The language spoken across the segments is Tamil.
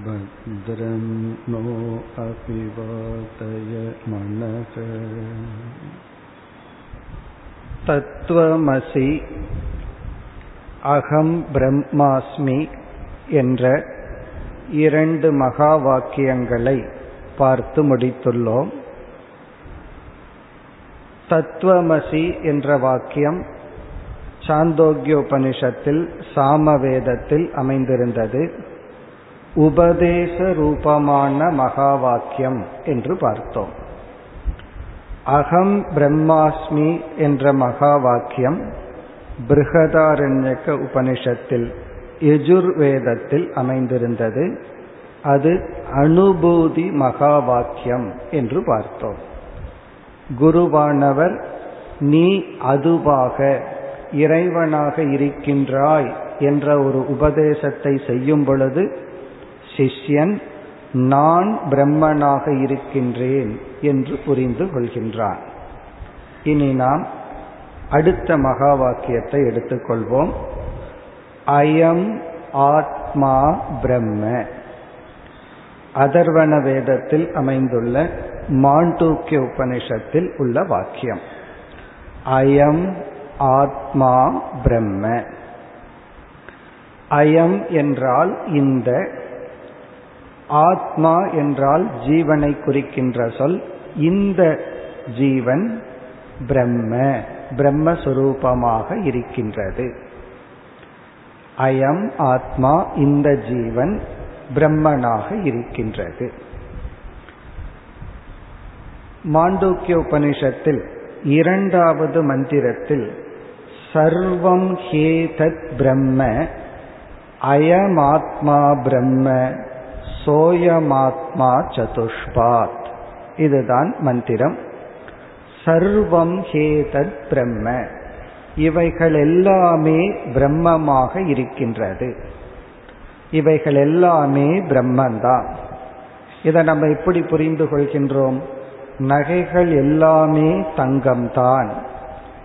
भद्रं नो अपि वातय मनः தத்துவமசி அகம் பிரம்மாஸ்மி என்ற இரண்டு மகா வாக்கியங்களை பார்த்து முடித்துள்ளோம் தத்துவமசி என்ற வாக்கியம் சாந்தோக்கியோபனிஷத்தில் சாமவேதத்தில் அமைந்திருந்தது உபதேச ரூபமான மகா வாக்கியம் என்று பார்த்தோம். அகம் பிரம்மாஸ்மி என்ற மகா வாக்கியம் பிருகதாரண்யக்க உபனிஷத்தில் யஜுர்வேதத்தில் அமைந்திருந்தது. அது அனுபூதி மகா வாக்கியம் என்று பார்த்தோம். குருவானவர் நீ அதுவாக இறைவனாக இருக்கின்றாய் என்ற ஒரு உபதேசத்தை செய்யும் பொழுது சிஷ்யன் நான் பிரம்மனாக இருக்கின்றேன் என்று புரிந்து கொள்கின்றான். இனி நாம் அடுத்த மகா வாக்கியத்தை எடுத்துக்கொள்வோம். அயம் ஆத்மா பிரம்ம அதர்வண வேதத்தில் அமைந்துள்ள மாண்டூக்கிய உபனிஷத்தில் உள்ள வாக்கியம். அயம் ஆத்மா பிரம்ம அயம் என்றால் இந்த ஆத்மா என்றால் ஜீவனை குறிக்கின்ற சொல். இந்த ஜீவன் பிரம்ம பிரம்மஸ்வரூபமாக இருக்கின்றது. அயம் ஆத்மா இந்த ஜீவன் பிரம்மனாக இருக்கின்றது. மாண்டூக்கிய உபனிஷத்தில் இரண்டாவது மந்திரத்தில் சர்வம் ஹேதத் பிரம்ம அயமாத்மா பிரம்ம சோயமாத்மா சதுஷ்பாத். இதுதான் மந்திரம். சர்வம் ஹேதத் பிரம்ம. இவைகள் எல்லாமே பிரம்மமாக இருக்கின்றது. இவைகள் எல்லாமே பிரம்மந்தான். இதை நம்ம எப்படி புரிந்து கொள்கின்றோம்? நகைகள் எல்லாமே தங்கம்தான்.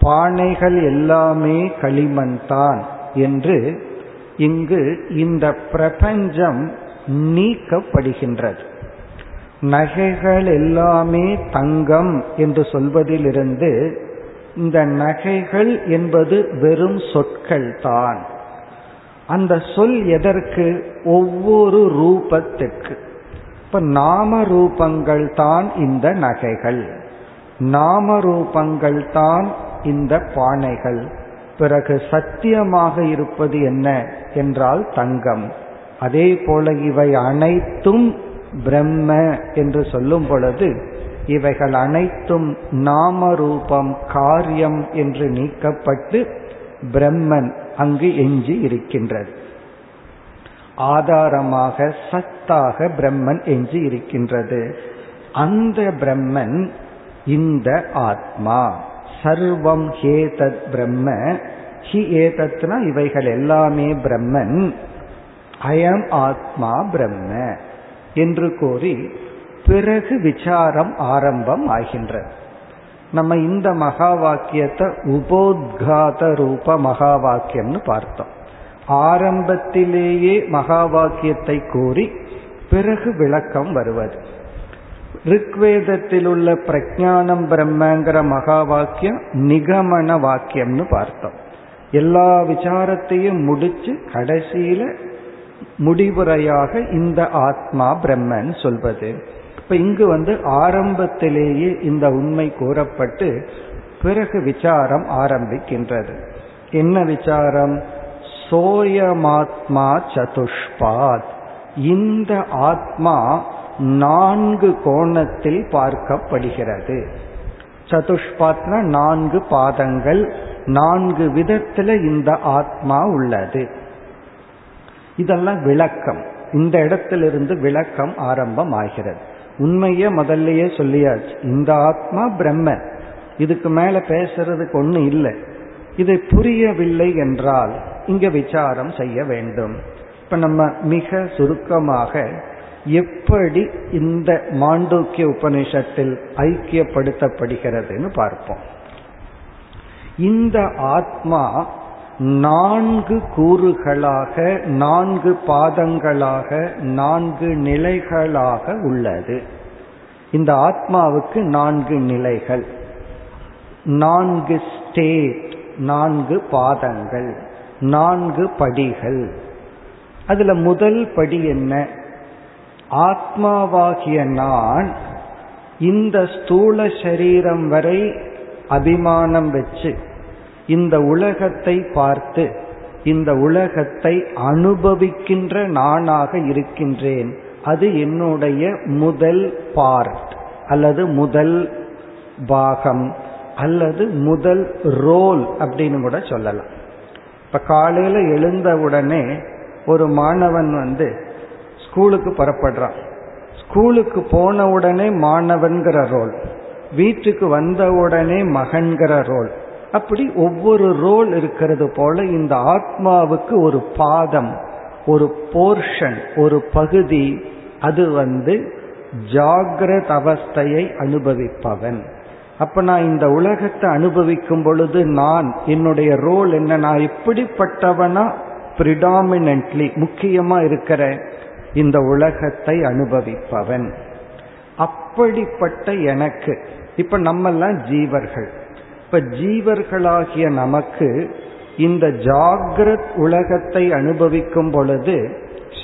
பானைகள் எல்லாமே களிமண்தான் என்று இங்கு இந்த பிரபஞ்சம் நீக்கப்படுகின்றது. நகைகள் எல்லாமே தங்கம் என்று சொல்வதிலிருந்து இந்த நகைகள் என்பது வெறும் சொற்கள் தான். அந்த சொல் எதற்கு? ஒவ்வொரு ரூபத்துக்கு இப்ப நாம ரூபங்கள் தான் இந்த நகைகள். நாம ரூபங்கள் தான் இந்த பானைகள். பிறகு சத்தியமாக இருப்பது என்ன? என்றால் தங்கம். அதே போல இவை அனைத்தும் பிரம்ம என்று சொல்லும் பொழுது இவைகள் அனைத்தும் நாம ரூபம் காரியம் என்று நீக்கப்பட்டு பிரம்மன் அங்கு எஞ்சி இருக்கின்றது. ஆதாரமாக சத்தாக பிரம்மன் எஞ்சி இருக்கின்றது. அந்த பிரம்மன் இந்த ஆத்மா. சர்வம் ஹேதத் பிரம்ம. ஹி ஏதத்னா இவைகள் எல்லாமே பிரம்மன். அயம் ஆத்மா பிரம்ம என்று கூறி பிறகு விசாரம் ஆரம்பம் ஆகின்றது நம்ம இந்த மகா வாக்கியத்தை உபோத்காத ரூப மகா வாக்கியம்னு பார்த்தோம். ஆரம்பத்திலேயே மகா வாக்கியத்தை கூறி பிறகு விளக்கம் வருவது. ரிக்வேதத்தில் உள்ள பிரஜானம் பிரம்மங்கிற மகா வாக்கியம் நிகமன வாக்கியம்னு பார்த்தோம். எல்லா விசாரத்தையும் முடிச்சு கடைசியில முடிவுரையாக இந்த ஆத்மா பிரம்மன் சொல்வது. இப்ப இங்கு வந்து ஆரம்பத்திலேயே இந்த உண்மை கூறப்பட்டு பிறகு விசாரம் ஆரம்பிக்கின்றது. என்ன விசாரம்? சோயமாத்மா சதுஷ்பாத். இந்த ஆத்மா நான்கு கோணத்தில் பார்க்கப்படுகிறது. சதுஷ்பாத்னா நான்கு பாதங்கள் நான்கு விதத்துல இந்த ஆத்மா உள்ளது. இதெல்லாம் விளக்கம். இந்த இடத்திலிருந்து விளக்கம் ஆரம்பம் ஆகிறது உண்மையே முதல்லயே சொல்லியாச்சு. இந்த ஆத்மா பிரம்ம இதுக்கு மேல பேசுறதுக்கு ஒண்ணு இல்லை. இதை புரியவில்லை என்றால் இங்க விசாரம் செய்ய வேண்டும். இப்ப நம்ம மிக சுருக்கமாக எப்படி இந்த மாண்டூக்கிய உபனிஷத்தில் ஐக்கியப்படுத்தப்படுகிறதுன்னு பார்ப்போம். இந்த ஆத்மா நான்கு கூறுகளாக நான்கு பாதங்களாக நான்கு நிலைகளாக உள்ளது. இந்த ஆத்மாவுக்கு நான்கு நிலைகள். நான்கு ஸ்டேட் நான்கு பாதங்கள் நான்கு படிகள். அதுல முதல் படி என்ன? ஆத்மாவாகிய நான் இந்த ஸ்தூல சரீரம் வரை அபிமானம் வச்சு இந்த உலகத்தை பார்த்து இந்த உலகத்தை அனுபவிக்கின்ற நானாக இருக்கின்றேன். அது என்னுடைய முதல் பார்ட் அல்லது முதல் பாகம் அல்லது முதல் ரோல் அப்படின்னு கூட சொல்லலாம். இப்ப காலையில எழுந்தவுடனே ஒரு மாணவன் வந்து ஸ்கூலுக்கு புறப்படுறான். ஸ்கூலுக்கு போன உடனே மாணவன்கிற ரோல் வீட்டுக்கு வந்த உடனே மகன்கிற ரோல் அப்படி ஒவ்வொரு ரோல் இருக்கிறது போல இந்த ஆத்மாவுக்கு ஒரு பாதம் ஒரு போர்ஷன் ஒரு பகுதி. அது வந்து ஜாகிரத அவஸ்தையை அனுபவிப்பவன். அப்ப நான் இந்த உலகத்தை அனுபவிக்கும் பொழுது நான் என்னுடைய ரோல் என்ன? நான் எப்படிப்பட்டவனா? பிரிடாமினன்ட்லி முக்கியமா இருக்கிற இந்த உலகத்தை அனுபவிப்பவன். அப்படிப்பட்ட எனக்கு. இப்ப நம்மெல்லாம் ஜீவர்கள். இப்ப ஜீவர்களாகிய நமக்கு இந்த ஜாகிரத் உலகத்தை அனுபவிக்கும் பொழுது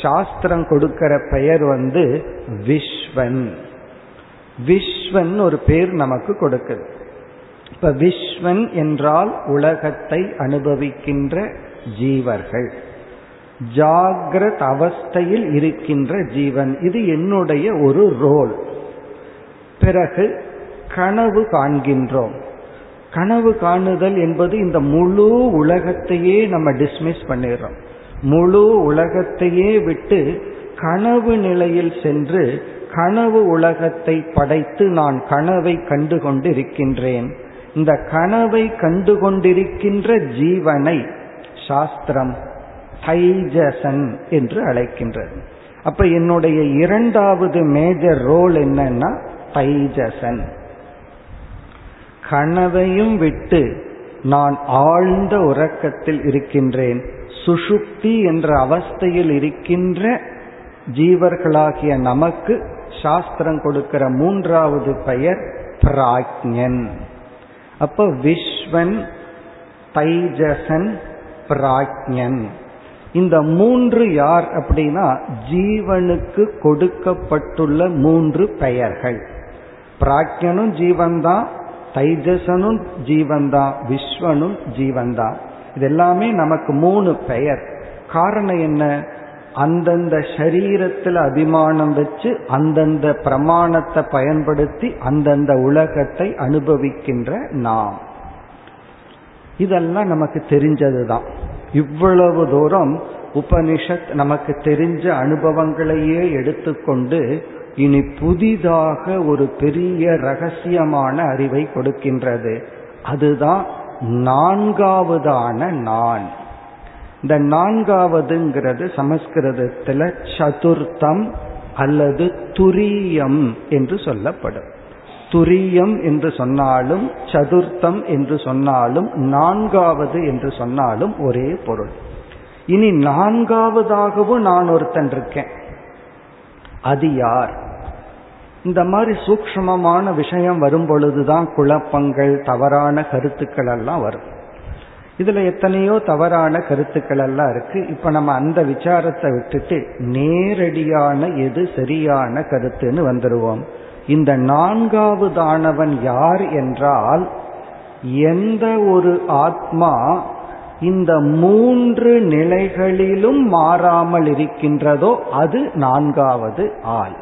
சாஸ்திரம் கொடுக்கிற பெயர் வந்து விஸ்வன். விஸ்வன் ஒரு பேர் நமக்கு கொடுக்குது. இப்ப விஸ்வன் என்றால் உலகத்தை அனுபவிக்கின்ற ஜீவர்கள். ஜாகிரத் அவஸ்தையில் இருக்கின்ற ஜீவன். இது என்னுடைய ஒரு ரோல். பிறகு கனவு காண்கின்றோம். கனவு காணுதல் என்பது இந்த முழு உலகத்தையே நம்ம டிஸ்மிஸ் பண்ணிடுறோம். முழு உலகத்தையே விட்டு கனவு நிலையில் சென்று கனவு உலகத்தை படைத்து நான் கனவை கண்டு கொண்டிருக்கின்றேன் இந்த கனவை கண்டு கொண்டிருக்கின்ற ஜீவனை சாஸ்திரம் தைஜசன் என்று அழைக்கின்றது. அப்ப என்னுடைய இரண்டாவது மேஜர் ரோல் என்னன்னா தைஜசன். கனவையும் விட்டு நான் ஆழ்ந்த உறக்கத்தில் இருக்கின்றேன். சுஷுப்தி என்ற அவஸ்தையில் இருக்கின்ற ஜீவர்களாகிய நமக்கு சாஸ்திரம் கொடுக்கிற மூன்றாவது பெயர் பிராக்ஞன் அப்ப விஸ்வன் தைஜசன் பிராக்ஞன் இந்த மூன்று யார் அப்படின்னா ஜீவனுக்கு கொடுக்கப்பட்டுள்ள மூன்று பெயர்கள். பிராக்ஞனும் ஜீவன்தான் தைஜசனும் ஜீவன்தான் விஸ்வனும் ஜீவன்தான் இது எல்லாமே நமக்கு மூணு பெயர். காரணம் என்ன? அந்தந்த சரீரத்தில் அபிமானம் வச்சு அந்தந்த பிரமாணத்தை பயன்படுத்தி அந்தந்த உலகத்தை அனுபவிக்கின்ற நாம். இதெல்லாம் நமக்கு தெரிஞ்சதுதான். இவ்வளவு தூரம் உபனிஷத் நமக்கு தெரிஞ்ச அனுபவங்களையே எடுத்துக்கொண்டு இனி புதிதாக ஒரு பெரிய ரகசியமான அறிவை கொடுக்கின்றது. அதுதான் நான்காவதான நான். இந்த நான்காவதுங்கிறது சமஸ்கிருதத்தில் சதுர்த்தம் அல்லது துரியம் என்று சொல்லப்படும். துரியம் என்று சொன்னாலும் சதுர்த்தம் என்று சொன்னாலும் நான்காவது என்று சொன்னாலும் ஒரே பொருள். இனி நான்காவதாகவும் நான் ஒருத்தன் இருக்கேன். அது யார்? இந்த மாதிரி சூக்மமான விஷயம் வரும் பொழுதுதான் குழப்பங்கள் தவறான கருத்துக்கள் எல்லாம் வரும். இதுல எத்தனையோ தவறான கருத்துக்கள் எல்லாம் இருக்கு. இப்ப நம்ம அந்த விசாரத்தை விட்டுட்டு நேரடியான எது சரியான கருத்துன்னு வந்துடுவோம் இந்த நான்காவதானவன் யார் என்றால் எந்த ஒரு ஆத்மா இந்த மூன்று நிலைகளிலும் மாறாமல் இருக்கின்றதோ அது நான்காவது ஆள்.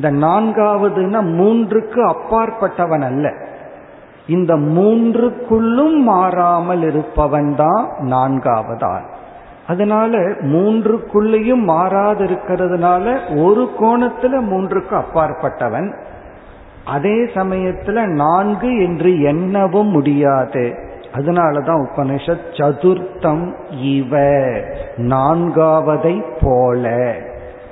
இந்த நான்காவதுன்னா மூன்றுக்கு அப்பாற்பட்டவன் அல்ல. இந்த மூன்றுக்குள்ளும் மாறாமல் இருப்பவன் தான் நான்காவது அதனால மூன்றுக்குள்ளேயும் மாறாது இருக்கிறதுனால ஒரு கோணத்துல மூன்றுக்கு அப்பாற்பட்டவன். அதே சமயத்துல நான்கு என்று எண்ணவும் முடியாது. அதனாலதான் உபனிஷத் சதுர்த்தம் இவ நான்காவதை போல.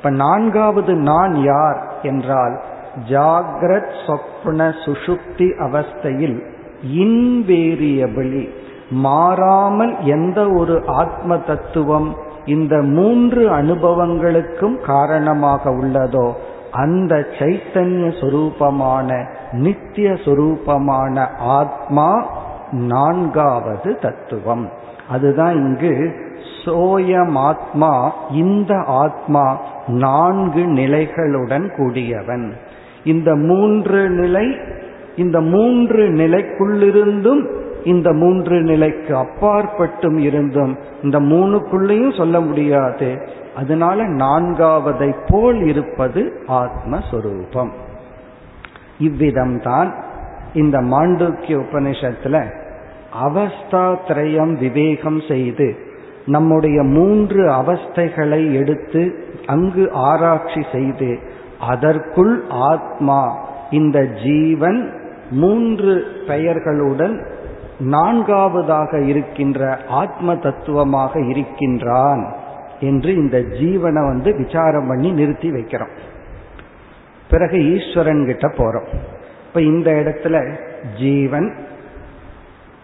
இப்ப நான்காவது நான் யார் என்றால் ஜாகிரத் சொப்ன சுஷுப்தி அவஸ்தையில் இன்வேரியபிளி மாறாமல் எந்த ஒரு ஆத்ம தத்துவம் இந்த மூன்று அனுபவங்களுக்கும் காரணமாக உள்ளதோ அந்த சைத்தன்ய சொரூபமான நித்திய சொரூபமான ஆத்மா நான்காவது தத்துவம். அதுதான் இங்கு சோயமாத்மா இந்த ஆத்மா நான்கு நிலைகளுடன் கூடியவன். இந்த மூன்று நிலை இந்த மூன்று நிலைக்குள்ளிருந்தும் இந்த மூன்று நிலைக்கு அப்பாற்பட்டும் இருந்தும் இந்த மூணுக்குள்ளேயும் சொல்ல முடியாது. அதனால நான்காவதை போல் இருப்பது ஆத்மஸ்வரூபம். இவ்விதம்தான் இந்த மாண்டூக்கிய உபனிஷத்துல அவஸ்தா திரயம் விவேகம் செய்து நம்முடைய மூன்று அவஸ்தைகளை எடுத்து அங்கு ஆராய்ச்சி செய்து அதற்குள் ஆத்மா இந்த ஜீவன் மூன்று பெயர்களுடன் நான்காவதாக இருக்கின்ற ஆத்ம தத்துவமாக இருக்கின்றான் என்று இந்த ஜீவனை வந்து விசாரம் பண்ணி நிறுத்தி வைக்கிறோம். பிறகு ஈஸ்வரன் கிட்ட போறோம். இப்ப இந்த இடத்துல ஜீவன்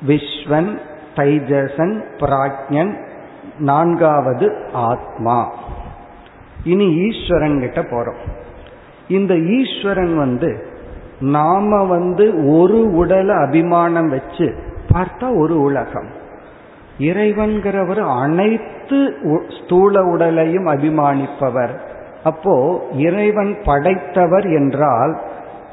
விஸ்வன் தைஜசன் பிராஜ்யன் நான்காவது ஆத்மா. இனி ஈஸ்வரன் கிட்ட போறோம். இந்த ஈஸ்வரன் வந்து நாம வந்து ஒரு உடலை அபிமானம் வச்சு பார்த்தா ஒரு உலகம். இறைவன்கிறவர் அனைத்து ஸ்தூல உடலையும் அபிமானிப்பவர். அப்போ இறைவன் படைத்தவர் என்றால்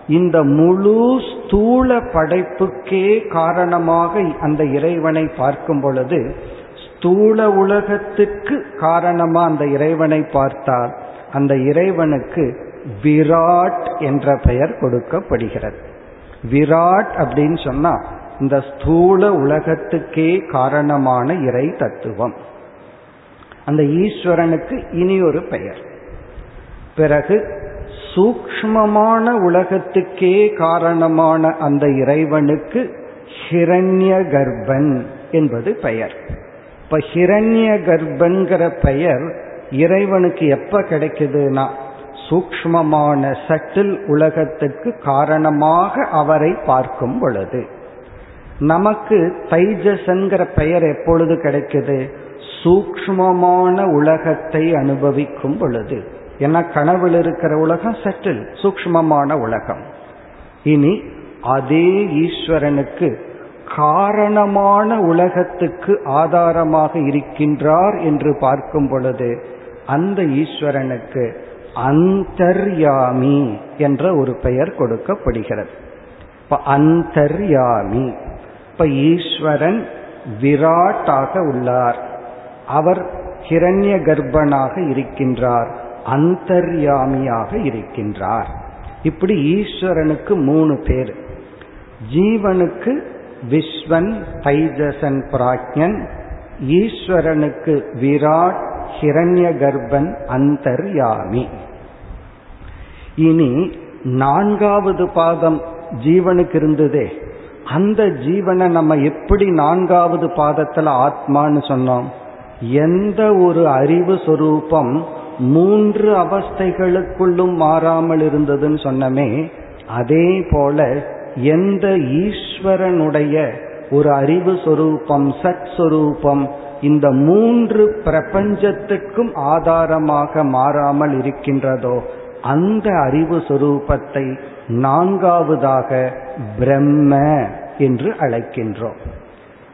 இந்த முழு ஸ்தூல படைப்புக்கே காரணமாக அந்த இறைவனை பார்க்கும் பொழுது ஸ்தூல உலகத்துக்கு காரணமா அந்த இறைவனை பார்த்தால் அந்த இறைவனுக்கு விராட் என்ற பெயர் கொடுக்கப்படுகிறது. விராட் அப்படின்னு சொன்னா இந்த ஸ்தூல உலகத்துக்கே காரணமான இறை தத்துவம். அந்த ஈஸ்வரனுக்கு இனி ஒரு பெயர். பிறகு சூக்மமான உலகத்துக்கே காரணமான அந்த இறைவனுக்கு ஹிரண்ய கர்ப்பன் என்பது பெயர். இப்ப ஹிரண்ய கர்ப்பங்கிற பெயர் இறைவனுக்கு எப்ப கிடைக்குதுன்னா சூக்மமான சட்டில் உலகத்துக்கு காரணமாக அவரை பார்க்கும் பொழுது. நமக்கு தைஜசன்கிற பெயர் எப்பொழுது கிடைக்குது? சூக்மமான உலகத்தை அனுபவிக்கும் பொழுது. ஏன்னா கனவில் இருக்கிற உலகம் சட்டில் சூக்மமான உலகம். இனி அதே ஈஸ்வரனுக்கு காரணமான உலகத்துக்கு ஆதாரமாக இருக்கின்றார் என்று பார்க்கும் பொழுது அந்த ஈஸ்வரனுக்கு அந்தர்யாமி என்ற ஒரு பெயர் கொடுக்கப்படுகிறது. இப்ப அந்தர்யாமி இப்ப ஈஸ்வரன் விராட்டாக உள்ளார். அவர் கிரண்ய கர்ப்பனாக இருக்கின்றார் அந்தர்யாமியாக இருக்கின்றார். இப்படி ஈஸ்வரனுக்கு மூணு பேர். ஜீவனுக்கு விஸ்வன் தைஜசன் பிராக்யன் ஈஸ்வரனுக்கு விராட் ஹிரண்ய கர்ப்பன் அந்தர்யாமி. இனி நான்காவது பாதம் ஜீவனுக்கு இருந்ததே. அந்த ஜீவனை நம்ம எப்படி நான்காவது பாதத்துல ஆத்மான்னு சொன்னோம்? எந்த ஒரு அறிவு சொரூபம் மூன்று அவஸ்தைகளுக்குள்ளும் மாறாமல் இருந்ததுன்னு சொன்னமே அதே போல எந்த ஈஸ்வரனுடைய ஒரு அறிவு சொரூபம் சத் சொரூபம் இந்த மூன்று பிரபஞ்சத்துக்கும் ஆதாரமாக மாறாமல் இருக்கின்றதோ அந்த அறிவு சொரூபத்தை நான்காவதாக பிரம்ம என்று அழைக்கின்றோம்.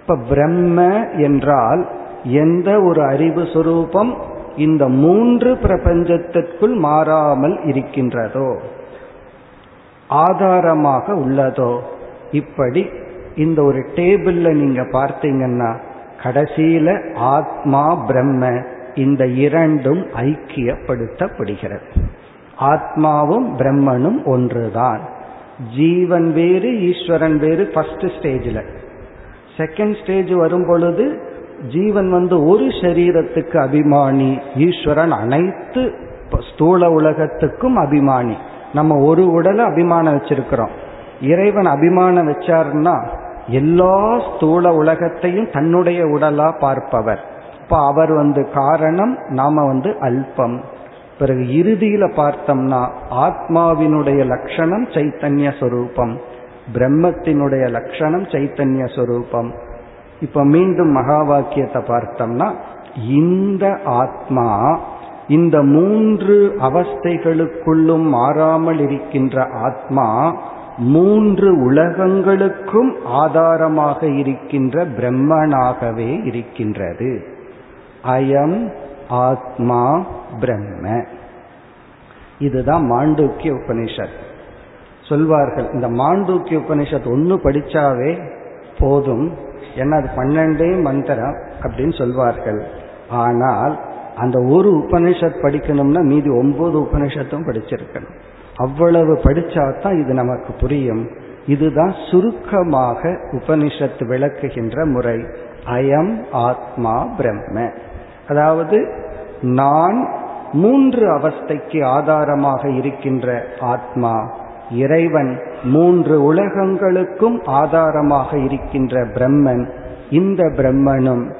இப்ப பிரம்ம என்றால் எந்த ஒரு அறிவு சொரூபம் இந்த மூன்று பிரபஞ்சத்திற்குள் மாறாமல் இருக்கின்றதோ ஆதாரமாக உள்ளதோ? இப்படி இந்த ஒரு டேபிள்ல நீங்க பார்த்தீங்கன்னா கடைசியில ஆத்மா பிரம்ம இந்த இரண்டும் ஐக்கியப்படுத்தப்படுகிறது. ஆத்மாவும் பிரம்மனும் ஒன்றுதான். ஜீவன் வேறு ஈஸ்வரன் வேறு ஃபர்ஸ்ட் ஸ்டேஜில் செகண்ட் ஸ்டேஜ் வரும் பொழுது ஜீவன் வந்து ஒரு சரீரத்துக்கு அபிமானி ஈஸ்வரன் அனைத்து ஸ்தூல உலகத்துக்கும் அபிமானி. நம்ம ஒரு உடலை அபிமானம் வச்சிருக்கிறோம். இறைவன் அபிமானம் வச்சாருன்னா எல்லா ஸ்தூல உலகத்தையும் தன்னுடைய உடலா பார்ப்பவர். இப்ப அவர் வந்து காரணம் நாம வந்து அல்பம். பிறகு இறுதியில பார்த்தோம்னா ஆத்மாவினுடைய லட்சணம் சைத்தன்ய சொரூபம். பிரம்மத்தினுடைய லட்சணம் சைத்தன்ய சொரூபம். இப்ப மீண்டும் மகா வாக்கியத்தை பார்த்தோம்னா இந்த ஆத்மா இந்த மூன்று அவஸ்தைகளுக்குள்ளும் மாறாமல் இருக்கின்ற ஆத்மா மூன்று உலகங்களுக்கும் ஆதாரமாக இருக்கின்ற பிரம்மனாகவே இருக்கின்றது. அயம் ஆத்மா பிரம்ம. இதுதான் மாண்டூக்கிய உபனிஷத். சொல்வார்கள் இந்த மாண்டூக்கிய உபனிஷத் ஒன்று படிச்சாவே போதும். ஏன்னா அது பன்னெண்டே மந்திரம் அப்படின்னு சொல்வார்கள். ஆனால் அந்த ஒரு உபனிஷத் படிக்கணும்னா மீதி ஒன்பது உபனிஷத்தும் படிச்சிருக்கணும். அவ்வளவு படிச்சாதான் இது நமக்கு புரியும். இதுதான் சுருக்கமாக உபனிஷத்து விளக்குகின்ற முறை. அயம் ஆத்மா பிரம்ம. அதாவது நான் மூன்று அவஸ்தைக்கு ஆதாரமாக இருக்கின்ற ஆத்மா இறைவன் மூன்று உலகங்களுக்கும் ஆதாரமாக இருக்கின்ற பிரம்மன் இந்த பிரம்மனும்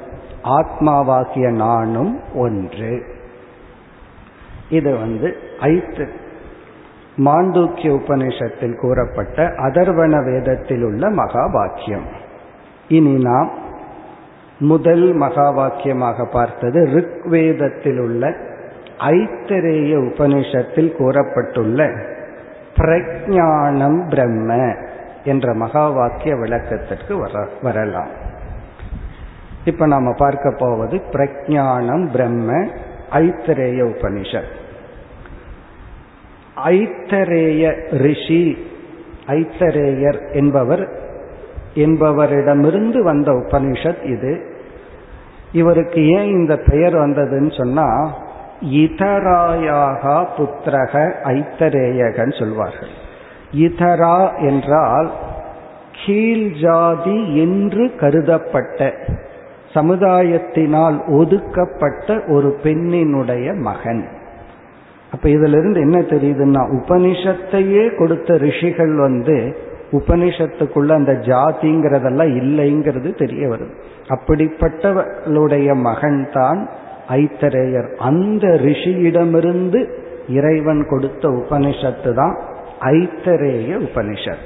ஆத்மாவாகிய நானும் ஒன்று. இது வந்து ஐத்து. மாண்டூக்கிய உபநிஷத்தில் கூறப்பட்ட அதர்வண வேதத்தில் உள்ள மகா வாக்கியம். இனி நாம் முதல் மகா வாக்கியமாக பார்த்தது ரிக்வேதத்தில் உள்ள ஐத்தரேய உபனிஷத்தில் கூறப்பட்டுள்ள பிரஜானம் பிரம்ம என்ற மகா வாக்கிய விளக்கத்திற்கு வர வரலாம். இப்ப நாம பார்க்க போவது பிரஜானம் பிரம்ம ஐத்தரேய உபனிஷத். ஐத்தரேய ரிஷி ஐத்தரேயர் என்பவர் என்பவரிடமிருந்து வந்த உபனிஷத் இது. இவருக்கு ஏன் இந்த பெயர் வந்ததுன்னு சொன்னா இதராயாக புத்திரக ஐத்தரேயகன் சொல்வார்கள். இதரா என்றால் கீழ் ஜாதி என்று கருதப்பட்ட சமுதாயத்தினால் ஒதுக்கப்பட்ட ஒரு பெண்ணினுடைய மகன். அப்ப இதுல இருந்து என்ன தெரியுதுன்னா உபனிஷத்தையே கொடுத்த ரிஷிகள் வந்து உபனிஷத்துக்குள்ள அந்த ஜாதிங்கிறதெல்லாம் இல்லைங்கிறது தெரிய வருது. அப்படிப்பட்டவளுடைய மகன் தான் ஐத்தரேயர். அந்த ரிஷியிடமிருந்து இறைவன் கொடுத்த உபனிஷத்து தான் ஐத்தரேய உபனிஷத்.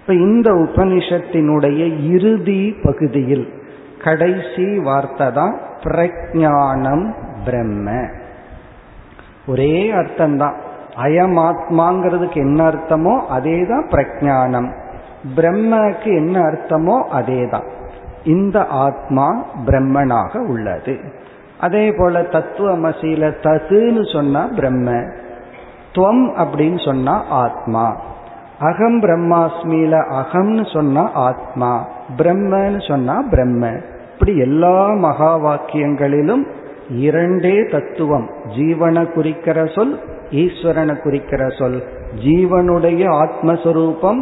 இப்ப இந்த உபனிஷத்தினுடைய இறுதி பகுதியில் கடைசி வார்த்தை தான் பிரஜானம் பிரம்ம. ஒரே அர்த்தம்தான். அயமாத்மாங்கிறதுக்கு என்ன அர்த்தமோ அதே தான் பிரஜானம். பிரம்மக்கு என்ன அர்த்தமோ அதே தான் இந்த ஆத்மா பிரம்மனாக உள்ளது. அதே போல தத்துவமசியில ததுன்னு சொன்னா பிரம்ம. துவம் அப்படின்னு சொன்னா ஆத்மா. அகம் பிரம்மாஸ்மியில அகம்னு சொன்னா ஆத்மா. பிரம்மன்னு சொன்னா பிரம்ம. இப்படி எல்லா மகா வாக்கியங்களிலும் இரண்டே தத்துவம். ஜீவனை குறிக்கிற சொல் ஈஸ்வரனை குறிக்கிற சொல். ஜீவனுடைய ஆத்மஸ்வரூபம்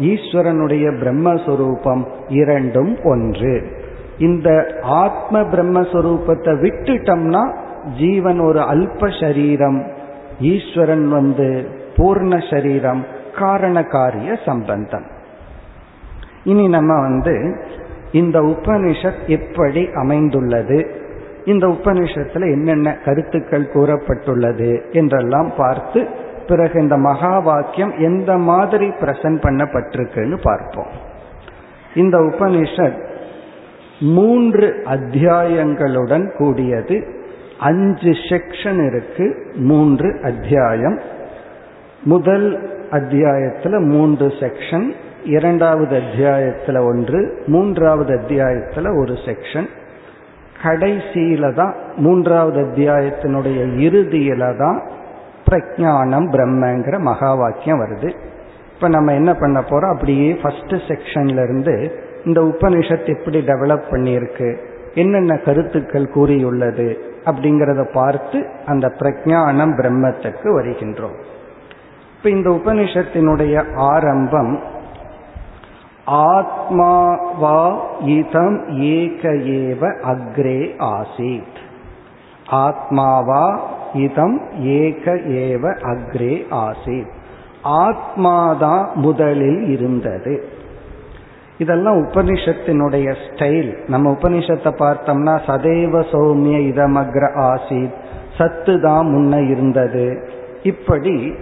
ஈஸ்வரனுடைய பிரம்மஸ்வரூபம் இரண்டும் ஒன்று. இந்த ஆத்ம பிரம்மஸ்வரூபத்தை விட்டுட்டோம்னா ஜீவன் ஒரு அல்ப சரீரம். ஈஸ்வரன் வந்து பூர்ண சரீரம் காரண காரிய சம்பந்தம். இனி நம்ம வந்து இந்த உபனிஷத் எப்படி அமைந்துள்ளது. இந்த உபனிஷத்துல என்னென்ன கருத்துக்கள் கூறப்பட்டுள்ளது என்றெல்லாம் பார்த்து பிறகு இந்த மகா வாக்கியம் எந்த மாதிரி பிரசன்ட் பண்ணப்பட்டிருக்குன்னு பார்ப்போம். இந்த உபனிஷத் மூன்று அத்தியாயங்களுடன் கூடியது. அஞ்சு செக்ஷன் இருக்கு மூன்று அத்தியாயம். முதல் அத்தியாயத்தில் மூன்று செக்ஷன் இரண்டாவது அத்தியாயத்துல ஒன்று மூன்றாவது அத்தியாயத்துல ஒரு செக்ஷன் கடைசியில தான் மூன்றாவது அத்தியாயத்தினுடைய இறுதியில தான் பிரஜானம் பிரம்மங்கிற மகா வாக்கியம் வருது. இப்ப நம்ம என்ன பண்ண போறோம்? அப்படியே ஃபர்ஸ்ட் செக்ஷன்ல இருந்து இந்த உபனிஷத் எப்படி டெவலப் பண்ணியிருக்கு என்னென்ன கருத்துக்கள் கூறியுள்ளது அப்படிங்கிறத பார்த்து அந்த பிரஜானம் பிரம்மத்துக்கு வருகின்றோம். இப்ப இந்த உபனிஷத்தினுடைய ஆரம்பம் ஆத்மா வா இதம் ஏக ஏவ அக்ரே ஆசீத். ஆத்மாவா இதம் ஏக ஏவ அக்ரே ஆசீத். ஆத்மாதான் முதலில் இருந்தது. இதெல்லாம் உபனிஷத்தினுடைய ஸ்டைல். நம்ம உபனிஷத்தை பார்த்தோம்னா சதைவ சௌமிய இதமக்ர ஆசீத் சத்து தான் முன்ன இருந்தது. இப்படி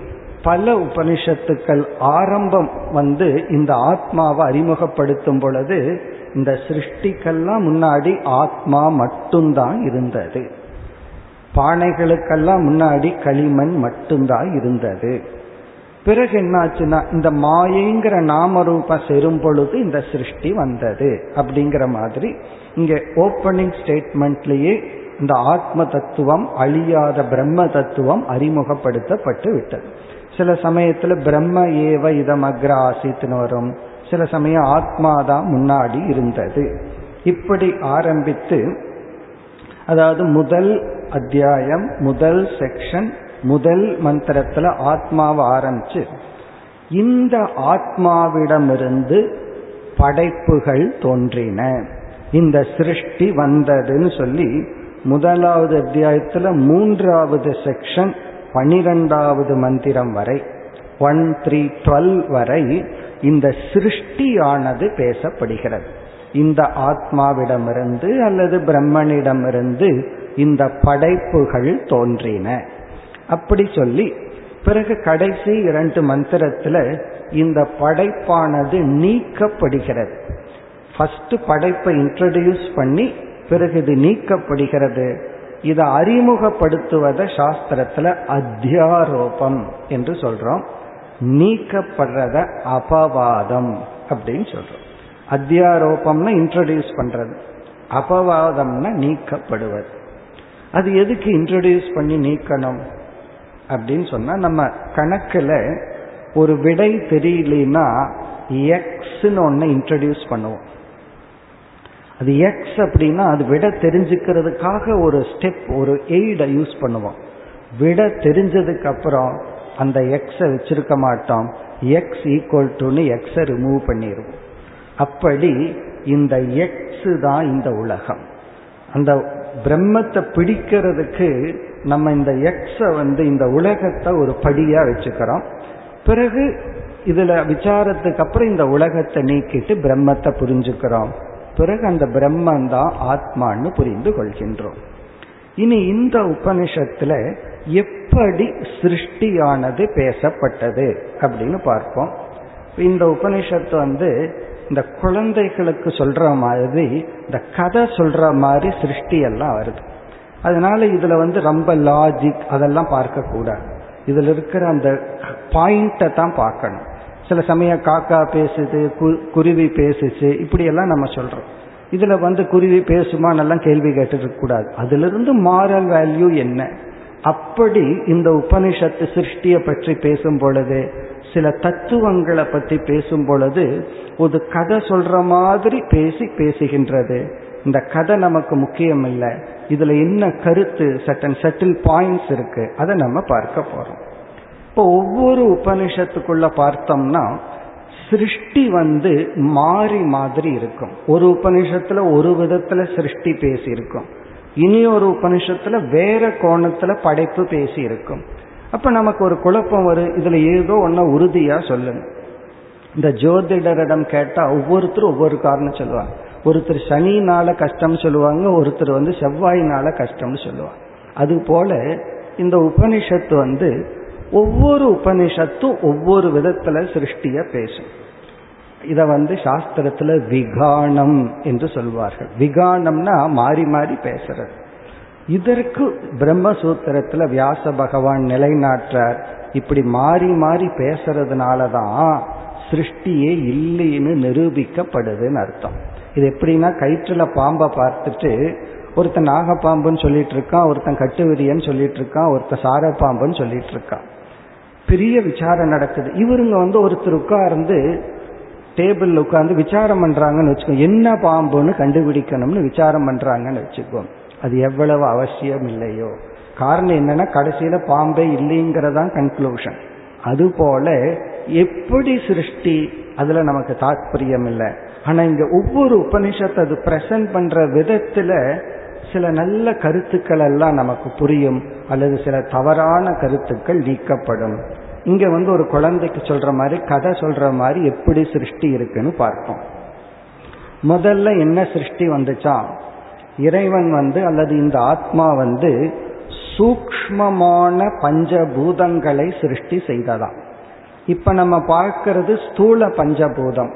பல உபனிஷத்துக்கள் ஆரம்பம் வந்து இந்த ஆத்மாவை அறிமுகப்படுத்தும் பொழுது இந்த சிருஷ்டிக்கெல்லாம் முன்னாடி ஆத்மா மட்டும்தான் இருந்தது. பானைகளுக்கெல்லாம் முன்னாடி களிமண் மட்டும்தான் இருந்தது. பிறகு என்னாச்சுன்னா இந்த மாயைங்கிற நாமரூபம் செரும் பொழுது இந்த சிருஷ்டி வந்தது அப்படிங்கிற மாதிரி இங்க ஓப்பனிங் ஸ்டேட்மெண்ட்லேயே இந்த ஆத்ம தத்துவம் அழியாத பிரம்ம தத்துவம் அறிமுகப்படுத்தப்பட்டு விட்டது. சில சமயத்துல பிரம்ம ஏவ இதம் அக்ர வரும். சில சமயம் ஆத்மா தான் முன்னாடி இருந்தது. இப்படி ஆரம்பித்து அதாவது முதல் அத்தியாயம் முதல் செக்ஷன் முதல் மந்திரத்துல ஆத்மாவை ஆரம்பிச்சு இந்த ஆத்மாவிடமிருந்து படைப்புகள் தோன்றின. இந்த சிருஷ்டி வந்ததுன்னு சொல்லி முதலாவது அத்தியாயத்துல மூன்றாவது செக்ஷன் பனிரெண்டாவது மந்திரம் வரை ஒன் த்ரீ டுவெல் வரை இந்த சிருஷ்டியானது பேசப்படுகிறது. இந்த ஆத்மாவிடமிருந்து அல்லது பிரம்மனிடமிருந்து இந்த படைப்புகள் தோன்றின. அப்படி சொல்லி பிறகு கடைசி இரண்டு மந்திரத்துல இந்த படைப்பானது நீக்கப்படுகிறது. ஃபர்ஸ்ட் படைப்பை இன்ட்ரடியூஸ் பண்ணி பிறகு இது நீக்கப்படுகிறது. இதை அறிமுகப்படுத்துவத சாஸ்திரத்துல அத்தியாரோபம் என்று சொல்றோம். நீக்கப்படுறத அபவாதம் அப்படின்னு சொல்றோம். அத்தியாரோபம்னா இன்ட்ரடியூஸ் பண்றது. அபவாதம்னா நீக்கப்படுவது. அது எதுக்கு இன்ட்ரடியூஸ் பண்ணி நீக்கணும் அப்படின்னு சொன்னா நம்ம கணக்குல ஒரு விடை தெரியலனா எக்ஸ்ன்னு ஒன்னு இன்ட்ரடியூஸ் பண்ணுவோம். அது எக்ஸ் அப்படின்னா அது விட தெரிஞ்சுக்கிறதுக்காக ஒரு ஸ்டெப் ஒரு எய்டை யூஸ் பண்ணுவோம் விட தெரிஞ்சதுக்கு அப்புறம் அந்த எக்ஸை வச்சிருக்க மாட்டோம் எக்ஸ் ஈக்குவல் டுன்னு எக்ஸை ரிமூவ் பண்ணிடுவோம் அப்படி இந்த எக்ஸ் தான் இந்த உலகம். அந்த பிரம்மத்தை பிடிக்கிறதுக்கு நம்ம இந்த எக்ஸை வந்து இந்த உலகத்தை ஒரு படியா வச்சுக்கிறோம். பிறகு இதுல விசாரத்துக்கு அப்புறம் இந்த உலகத்தை நீக்கிட்டு பிரம்மத்தை புரிஞ்சுக்கிறோம். பிறகு அந்த பிரம்மன் தான் ஆத்மான்னு புரிந்து கொள்கின்றோம். இனி இந்த உபனிஷத்துல எப்படி சிருஷ்டியானது பேசப்பட்டது அப்படின்னு பார்ப்போம். இந்த உபனிஷத்து வந்து இந்த குழந்தைகளுக்கு சொல்ற மாதிரி இந்த கதை சொல்ற மாதிரி சிருஷ்டி எல்லாம் வருது. அதனால இதுல வந்து ரொம்ப லாஜிக் அதெல்லாம் பார்க்க கூடாது இதுல இருக்கிற அந்த பாயிண்ட்டை தான் பார்க்கணும். சில சமயம் காக்கா பேசுது குருவி பேசுச்சு இப்படி எல்லாம் நம்ம சொல்றோம். இதுல வந்து குருவி பேசுமானெல்லாம் கேள்வி கேட்டு கூடாது. அதுல இருந்து மாரல் வேல்யூ என்ன? அப்படி இந்த உபனிஷத்து சிருஷ்டியை பற்றி பேசும் பொழுது சில தத்துவங்களை பற்றி பேசும் பொழுது ஒரு கதை சொல்ற மாதிரி பேசி பேசுகின்றது. இந்த கதை நமக்கு முக்கியம் இல்லை. இதுல என்ன கருத்து சட்டன் சட்டில் பாயிண்ட்ஸ் இருக்கு. அதை நம்ம பார்க்க போறோம். இப்போ ஒவ்வொரு உபனிஷத்துக்குள்ள பார்த்தோம்னா சிருஷ்டி வந்து மாறி மாதிரி இருக்கும். ஒரு உபனிஷத்துல ஒரு விதத்துல சிருஷ்டி பேசி இருக்கும் இனி ஒரு உபனிஷத்துல வேற கோணத்துல படைப்பு பேசி இருக்கும் அப்ப நமக்கு ஒரு குழப்பம் வரும் இதுல ஏதோ ஒன்ன உறுதியா சொல்லுங்க. இந்த ஜோதிடரிடம் கேட்டா ஒவ்வொருத்தரும் ஒவ்வொரு காரணம் சொல்லுவாங்க. ஒருத்தர் சனினால கஷ்டம் சொல்லுவாங்க ஒருத்தர் வந்து செவ்வாயினால கஷ்டம்னு சொல்லுவாங்க. அது போல இந்த உபனிஷத்து வந்து ஒவ்வொரு உபனிஷத்தும் ஒவ்வொரு விதத்துல சிருஷ்டிய பேசும். இத வந்து சாஸ்திரத்துல விகானம் என்று சொல்வார்கள். விகானம்னா மாறி மாறி பேசுறது. இதற்கு பிரம்மசூத்திரத்துல வியாச பகவான் நிலைநாட்டார் இப்படி மாறி மாறி பேசுறதுனாலதான் சிருஷ்டியே இல்லைன்னு நிரூபிக்கப்படுதுன்னு அர்த்தம். இது எப்படின்னா கயிற்றுல பாம்பை பார்த்துட்டு ஒருத்தன் நாகப்பாம்புன்னு சொல்லிட்டு இருக்கான் ஒருத்தன் கட்டுவிரியன்னு சொல்லிட்டு இருக்கான் ஒருத்தன் சாரப்பாம்புன்னு சொல்லிட்டு இருக்கான். பெரிய விசாரம் நடக்குது. இவருங்க வந்து ஒருத்தர் உட்கார்ந்து டேபிள் உட்கார்ந்து விசாரம் பண்றாங்கன்னு வச்சுக்கோ என்ன பாம்புன்னு கண்டுபிடிக்கணும்னு விசாரம் பண்றாங்கன்னு வச்சுக்கோ அது எவ்வளவு அவசியம் இல்லையோ. காரணம் என்னன்னா கடைசியில பாம்பே இல்லைங்கிறதான் கன்க்ளூஷன் அதுபோல எப்படி சிருஷ்டி அதுல நமக்கு தாற்பயம் இல்லை. ஆனா இங்க ஒவ்வொரு உபனிஷத்தை அது பிரசன்ட் பண்ற விதத்துல சில நல்ல கருத்துக்கள் எல்லாம் நமக்கு புரியும் அல்லது சில தவறான கருத்துக்கள் நீக்கப்படும். இங்க வந்து ஒரு குழந்தைக்கு சொல்ற மாதிரி கதை சொல்ற மாதிரி எப்படி சிருஷ்டி இருக்குன்னு பார்ப்போம். முதல்ல என்ன சிருஷ்டி வந்துச்சா? இறைவன் வந்து அல்லது இந்த ஆத்மா வந்து சூக்மமான பஞ்சபூதங்களை சிருஷ்டி செய்ததாம். இப்ப நம்ம பார்க்கிறது ஸ்தூல பஞ்சபூதம்.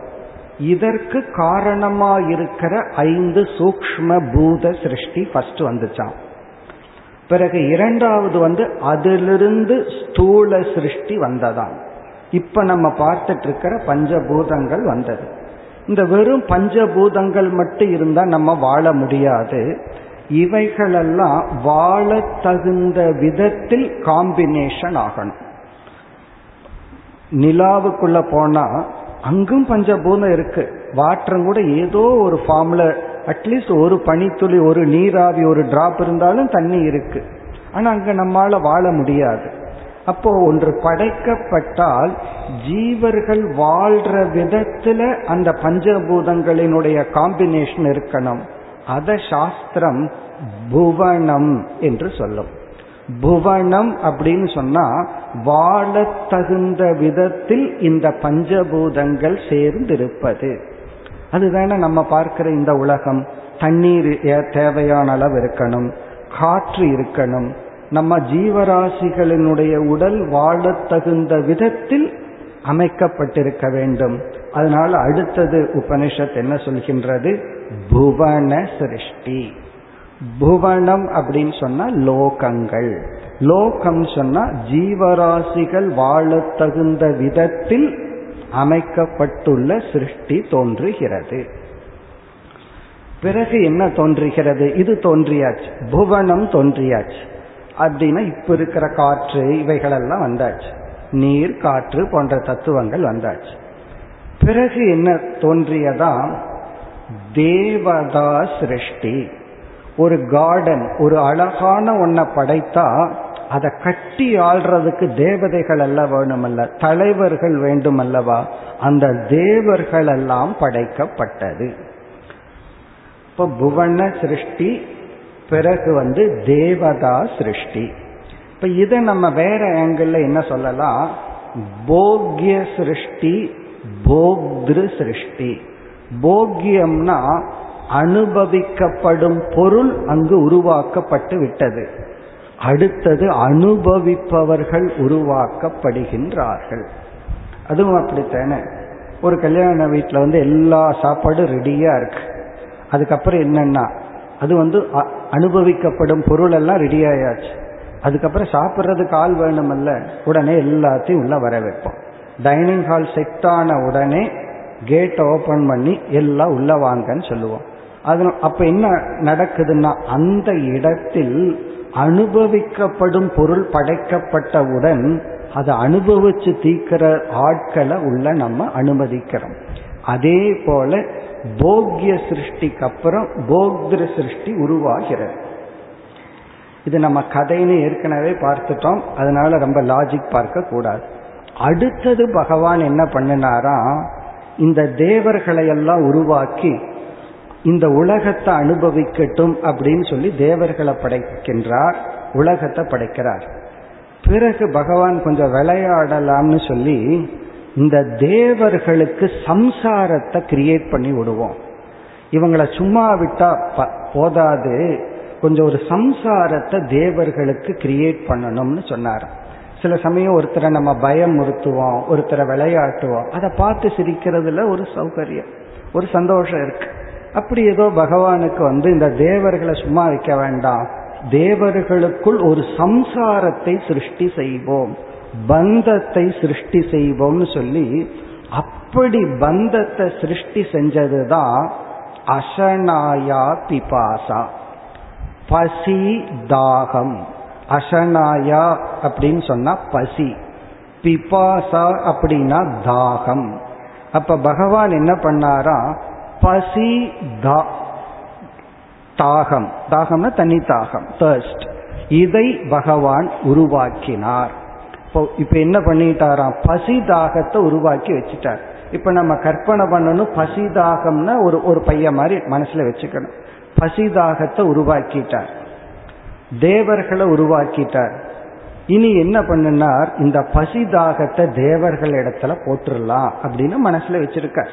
இதற்கு காரணமா இருக்கிற ஐந்து சூக்ம பூத சிருஷ்டி ஃபர்ஸ்ட் வந்துச்சான் பிறகு இரண்டாவது வந்து அதிலிருந்து ஸ்தூல சிருஷ்டி வந்ததாம். இப்ப நம்ம பார்த்துட்டு இருக்கிற பஞ்சபூதங்கள் வந்தது. இந்த வெறும் பஞ்சபூதங்கள் மட்டும் இருந்தா நம்ம வாழ முடியாது. இவைகளெல்லாம் வாழ தகுந்த விதத்தில் காம்பினேஷன் ஆகணும். நிலாவுக்குள்ள போனா அங்கும் பஞ்சபூதம் இருக்கு. வாட்டரும் கூட ஏதோ ஒரு ஃபார்ம்ல அட்லீஸ்ட் ஒரு பனித்துளி ஒரு நீராவி ஒரு டிராப் இருந்தாலும் தண்ணி இருக்கு. ஆனா அங்க நம்மால வாழ முடியாது. அப்போ ஒன்று படைக்கப்பட்டால் ஜீவர்கள் வாழ்ற விதத்துல அந்த பஞ்சபூதங்களினுடைய காம்பினேஷன் இருக்கணும். அத சாஸ்திரம் புவனம் என்று சொல்லும். புவனம் அப்படின்னு சொன்னா வாழ தகுந்த விதத்தில் இந்த பஞ்சபூதங்கள் சேர்ந்திருப்பது. அதுதானே நம்ம பார்க்கிற இந்த உலகம். தண்ணீர் தேவையான அளவு இருக்கணும். காற்று இருக்கணும். நம்ம ஜீவராசிகளினுடைய உடல் வாழ தகுந்த விதத்தில் அமைக்கப்பட்டிருக்க வேண்டும். அதனால அடுத்தது உபனிஷத் என்ன சொல்கின்றது? புவன சிருஷ்டி. புவனம் அப்படின்னு சொன்னா லோகங்கள். லோகம் சொன்னா ஜீவராசிகள் வாழ தகுந்த விதத்தில் அமைக்கப்பட்டுள்ள சிருஷ்டி தோன்றுகிறது. பிறகு என்ன தோன்றுகிறது? இது தோன்றியாச்சு. புவனம் தோன்றியாச்சு. அப்படின்னா இப்ப இருக்கிற காற்று இவைகளெல்லாம் வந்தாச்சு. நீர் காற்று போன்ற தத்துவங்கள் வந்தாச்சு. பிறகு என்ன தோன்றியதா? தேவதா சிருஷ்டி. ஒரு கார்டன் ஒரு அழகான ஒன்ன படைத்தா அதை கட்டி ஆள்றதுக்கு தேவதைகள் அல்ல வேணுமல்ல தலைவர்கள் வேண்டும் அல்லவா அந்த தேவர்கள் எல்லாம் படைக்கப்பட்டது. இப்போ புவன சிருஷ்டி பிறகு வந்து தேவதா சிருஷ்டி. இப்ப இதை நம்ம வேற ஆங்கிள் என்ன சொல்லலாம்? போக்ய சிருஷ்டி போக்திரு சிருஷ்டி. போக்கியம்னா அனுபவிக்கப்படும் பொருள் அங்கு உருவாக்கப்பட்டு விட்டது. அடுத்தது அனுபவிப்பவர்கள் உருவாக்கப்படுகின்றார்கள். அதுவும் அப்படித்தானே? ஒரு கல்யாண வீட்டில் வந்து எல்லா சாப்பாடும் ரெடியாக இருக்கு. அதுக்கப்புறம் என்னன்னா அது வந்து அனுபவிக்கப்படும் பொருள் எல்லாம் ரெடி ஆயாச்சு அதுக்கப்புறம் சாப்பிட்றதுக்கு ஆள் வேணுமல்ல உடனே எல்லாத்தையும் உள்ள வர வைப்போம். டைனிங் ஹால் செட் ஆன உடனே கேட் ஓபன் பண்ணி எல்லாம் உள்ள வாங்கன்னு சொல்லுவோம். அது அப்ப என்ன நடக்குதுன்னா அந்த இடத்தில் அனுபவிக்கப்படும் பொருள் படைக்கப்பட்டவுடன் அதை அனுபவிச்சு தீக்கிற ஆட்களை உள்ள நம்ம அனுமதிக்கிறோம். அதே போல போக்கிய சிருஷ்டிக்கு அப்புறம் போக்திர சிருஷ்டி உருவாகிறது. இது நம்ம கதைன்னு ஏற்கனவே பார்த்துட்டோம். அதனால ரொம்ப லாஜிக் பார்க்க கூடாது. அடுத்தது பகவான் என்ன பண்ணினாரா இந்த தேவர்களை எல்லாம் உருவாக்கி இந்த உலகத்தை அனுபவிக்கட்டும் அப்படின்னு சொல்லி தேவர்களை படைக்கின்றார் உலகத்தை படைக்கிறார். பிறகு பகவான் கொஞ்சம் விளையாடலாம்னு சொல்லி இந்த தேவர்களுக்கு சம்சாரத்தை கிரியேட் பண்ணி விடுவோம். இவங்களை சும்மா விட்டா போதாது. கொஞ்சம் ஒரு சம்சாரத்தை தேவர்களுக்கு கிரியேட் பண்ணணும்னு சொன்னார். சில சமயம் ஒருத்தரை நம்ம பயம் முறுத்துவோம் ஒருத்தரை விளையாட்டுவோம். அதை பார்த்து சிரிக்கிறதுல ஒரு சௌகரியம் ஒரு சந்தோஷம் இருக்கு. அப்படி ஏதோ பகவானுக்கு வந்து இந்த தேவர்களை சும்மா வைக்க வேண்டாம். தேவர்களுக்குள் ஒரு சம்சாரத்தை சிருஷ்டி செய்வோம். பந்தத்தை சிருஷ்டி செய்வோம்னு சொல்லி அப்படி பந்தத்தை சிருஷ்டி செஞ்சதுதான் அசனாயா பிபாசா. பசி தாகம். அசனாயா அப்படின்னு சொன்னா பசி. பிபாசா அப்படின்னா தாகம். அப்ப பகவான் என்ன பண்ணாரா பசி தா தாகம். தாகம்னா தனி தாகம் தர்ஸ்ட் இதை பகவான் உருவாக்கினார். இப்போ இப்ப என்ன பண்ணிட்டாராம்? பசி தாகத்தை உருவாக்கி வச்சுட்டார். இப்ப நம்ம கற்பனை பண்ணணும் பசி தாகம்னா ஒரு ஒரு பையன் மாதிரி மனசுல வச்சுக்கணும். பசி தாகத்தை உருவாக்கிட்டார். தேவர்களை உருவாக்கிட்டார். இனி என்ன பண்ணுனார்? இந்த பசி தாகத்தை தேவர்கள் இடத்துல போட்டுடலாம் அப்படின்னு மனசுல வச்சிருக்கார்.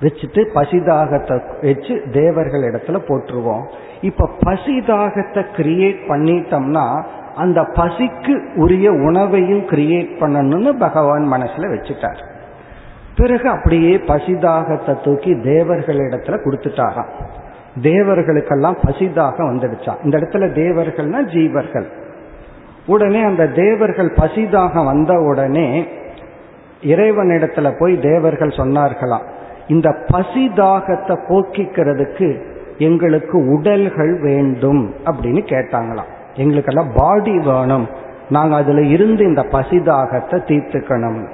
வச்சுட்டு பசிதாகத்தை வச்சு தேவர்கள் இடத்துல போட்டுருவோம் இப்ப பசிதாகத்தை கிரியேட் பண்ணிட்டோம்னா அந்த பசிக்கு உரிய உணவையும் கிரியேட் பண்ணணும்னு பகவான் மனசுல வச்சுட்டார். பிறகு அப்படியே பசிதாகத்தை தூக்கி தேவர்கள் இடத்துல கொடுத்துட்டாராம். தேவர்களுக்கெல்லாம் பசிதாகம் வந்துடுச்சான் இந்த இடத்துல தேவர்கள்னா ஜீவர்கள். உடனே அந்த தேவர்கள் பசிதாக வந்த உடனே இறைவனிடத்துல போய் தேவர்கள் சொன்னார்களாம். இந்த பசி தாகத்தை போக்கிக்கிறதுக்கு எங்களுக்கு உடல்கள் வேண்டும் அப்படின்னு கேட்டாங்களாம். எங்களுக்கெல்லாம் பாடி வேணும். நாங்க அதுல இருந்து இந்த பசிதாகத்தை தீர்த்துக்கணும்.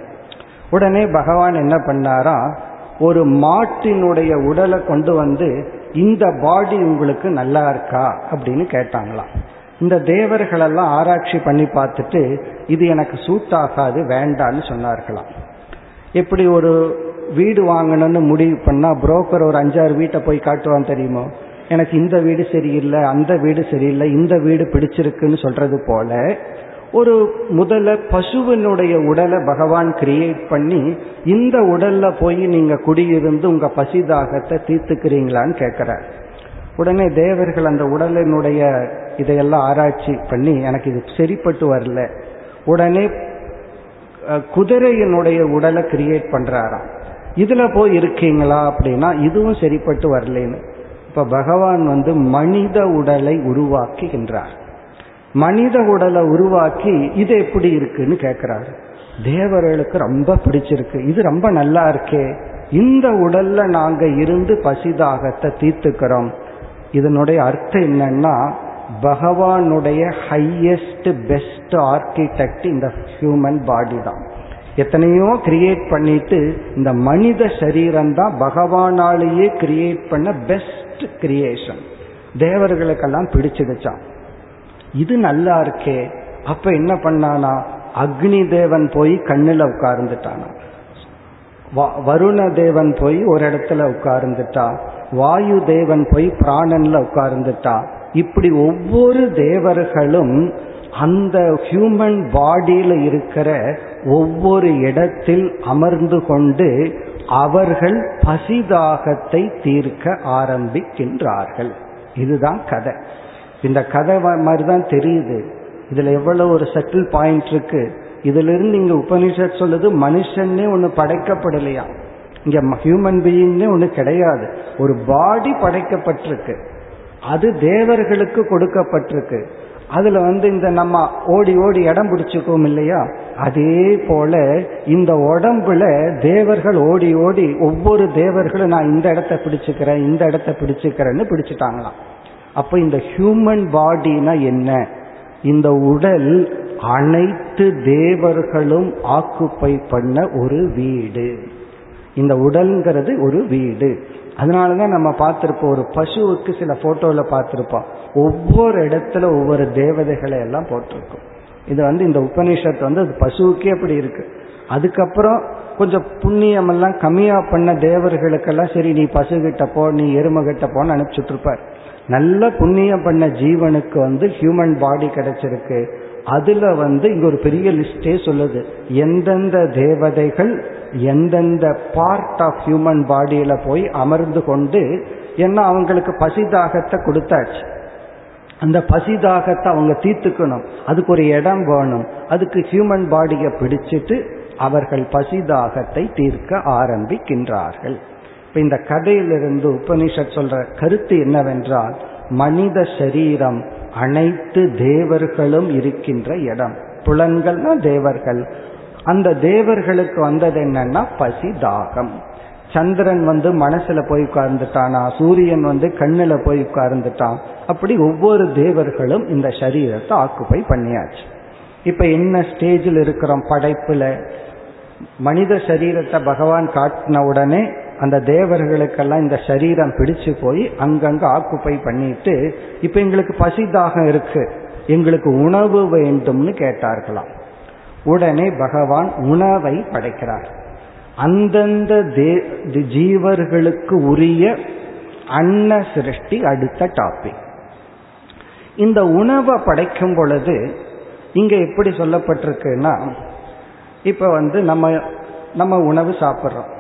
உடனே பகவான் என்ன பண்ணாரா ஒரு மாட்டினுடைய உடலை கொண்டு வந்து இந்த பாடி உங்களுக்கு நல்லா இருக்கா? அப்படின்னு கேட்டாங்களாம். இந்த தேவர்களெல்லாம் ஆராய்ச்சி பண்ணி பார்த்துட்டு இது எனக்கு சூட் ஆகாது வேண்டான்னு சொன்னார்களாம். எப்படி ஒரு வீடு வாங்கணும்னு முடிவு பண்ணா புரோக்கர் ஒரு அஞ்சாறு வீட்டை போய் காட்டுவான் தெரியுமோ? எனக்கு இந்த வீடு சரியில்லை அந்த வீடு சரியில்லை இந்த வீடு பிடிச்சிருக்குன்னு சொல்றது போல ஒரு முதல்ல பசுவினுடைய உடலை பகவான் கிரியேட் பண்ணி இந்த உடல்ல போய் நீங்க குடியிருந்து உங்க பசிதாகத்தை தீர்த்துக்கிறீங்களான்னு கேட்கிறார். உடனே தேவர்கள் அந்த உடலினுடைய இதையெல்லாம் ஆராய்ச்சி பண்ணி எனக்கு இது சரிப்பட்டு வரல. உடனே குதிரையினுடைய உடலை கிரியேட் பண்றாராம். இதுல போய் இருக்கீங்களா அப்படின்னா இதுவும் சரிப்பட்டு வரலன்னு. இப்ப பகவான் வந்து மனித உடலை உருவாக்குகின்றார். மனித உடலை உருவாக்கி இது எப்படி இருக்குன்னு கேட்கிறாரு தேவர்களுக்கு ரொம்ப பிடிச்சிருக்கு. இது ரொம்ப நல்லா இருக்கே. இந்த உடல்ல நாங்க இருந்து பசிதாகத்தை தீர்த்துக்கிறோம். இதனுடைய அர்த்தம் என்னன்னா பகவானுடைய ஹையஸ்ட் பெஸ்ட் ஆர்கிடெக்ட் இந்த ஹியூமன் பாடி தான். எத்தனையோ கிரியேட் பண்ணிட்டு இந்த மனித சரீரம் தான் பகவானாலேயே கிரியேட் பண்ண பெஸ்ட் கிரியேஷன் தேவர்களுக்கெல்லாம் பிடிச்சிடுச்சான் இது நல்லா இருக்கே. அப்ப என்ன பண்ணானா அக்னி தேவன் போய் கண்ணில் உட்கார்ந்துட்டானா வருண தேவன் போய் ஒரு இடத்துல உட்கார்ந்துட்டா வாயு தேவன் போய் பிராணன்ல உட்கார்ந்துட்டா இப்படி ஒவ்வொரு தேவர்களும் அந்த ஹியூமன் பாடியில இருக்கிற ஒவ்வொரு இடத்தில் அமர்ந்து கொண்டு அவர்கள் பசிதாகத்தை தீர்க்க ஆரம்பிக்கின்றார்கள். இதுதான் கதை. இந்த கதை மாதிரி தான் தெரியுது. இதுல எவ்வளவு ஒரு செட்டில் பாயிண்ட் இருக்கு. இதுல இருந்து இங்க உபனிஷத் சொல்லுது மனுஷன்னே ஒன்னு படைக்கப்படலையா? இங்க ஹியூமன் பீயிங்னே ஒன்று கிடையாது. ஒரு பாடி படைக்கப்பட்டிருக்கு. அது தேவர்களுக்கு கொடுக்கப்பட்டிருக்கு. அதுல வந்து இந்த நம்ம ஓடி ஓடி இடம் பிடிச்சுக்கோம் இல்லையா? அதே போல இந்த உடம்புல தேவர்கள் ஓடி ஓடி ஒவ்வொரு தேவர்களும் நான் இந்த இடத்த பிடிச்சுக்கிறேன் இந்த இடத்த பிடிச்சுக்கிறேன்னு பிடிச்சிட்டாங்களாம். அப்ப இந்த ஹியூமன் பாடினா என்ன? இந்த உடல் அனைத்து தேவர்களும் ஆக்குப்பை பண்ண ஒரு வீடு. இந்த உடல்ங்கிறது ஒரு வீடு. அதனாலதான் நம்ம பார்த்திருப்போம் ஒரு பசுவுக்கு சில போட்டோல பார்த்திருப்போம். ஒவ்வொரு இடத்துல ஒவ்வொரு தேவதைகளை எல்லாம் போட்டிருக்கும். இது வந்து இந்த உபநிஷத்து வந்து அது பசுவுக்கே அப்படி இருக்கு. அதுக்கப்புறம் கொஞ்சம் புண்ணியம் எல்லாம் கம்மியா பண்ண தேவர்களுக்கெல்லாம் சரி நீ பசுகிட்ட போ நீ எருமகிட்ட போன்னு அனுப்பிச்சுட்டு இருப்பார் நல்ல புண்ணியம் பண்ண ஜீவனுக்கு வந்து ஹியூமன் பாடி கிடைச்சிருக்கு. அதுல வந்து இங்க ஒரு பெரிய லிஸ்டே சொல்லுது. எந்தெந்த தேவதைகள் எந்தெந்த பார்ட் ஆஃப் ஹியூமன் பாடியில போய் அமர்ந்து கொண்டு ஏன்னா அவங்களுக்கு பசிதாகத்தை கொடுத்தாச்சு. அந்த பசிதாகத்தை அவங்க தீர்த்துக்கணும். அதுக்கு ஒரு இடம் வேணும். அதுக்கு ஹியூமன் பாடியை பிடிச்சிட்டு அவர்கள் பசிதாகத்தை தீர்க்க ஆரம்பிக்கின்றார்கள். இப்ப இந்த கதையிலிருந்து உபனிஷத் சொல்ற கருத்து என்னவென்றால் மனித சரீரம் அனைத்து தேவர்களும் இருக்கின்ற இடம். புலன்கள்னா தேவர்கள். அந்த தேவர்களுக்கு வந்தது என்னன்னா பசி தாகம் சந்திரன் வந்து மனசுல போய் உட்கார்ந்துட்டானா? சூரியன் வந்து கண்ணுல போய் உட்கார்ந்துட்டான்? அப்படி ஒவ்வொரு தேவர்களும் இந்த சரீரத்தை ஆக்குப்பை பண்ணியாச்சு. இப்ப என்ன ஸ்டேஜில் இருக்கிறோம்? படைப்புல. மனித சரீரத்தை பகவான் காட்டின உடனே அந்த தேவர்களுக்கெல்லாம் இந்த சரீரம் பிடிச்சு போய் அங்கங்க ஆக்குப்பை பண்ணிட்டு இப்ப எங்களுக்கு பசிதாகம் இருக்கு. எங்களுக்கு உணவு வேண்டும்னு கேட்டார்களாம். உடனே பகவான் உணவை படைக்கிறார். அந்தந்த ஜீவர்களுக்கு உரிய அன்ன சிருஷ்டி அடுத்த டாபிக் இந்த உணவை படைக்கும் பொழுது இங்க எப்படி சொல்லப்பட்டிருக்குன்னா இப்ப வந்து நம்ம நம்ம உணவு சாப்பிட்றோம்.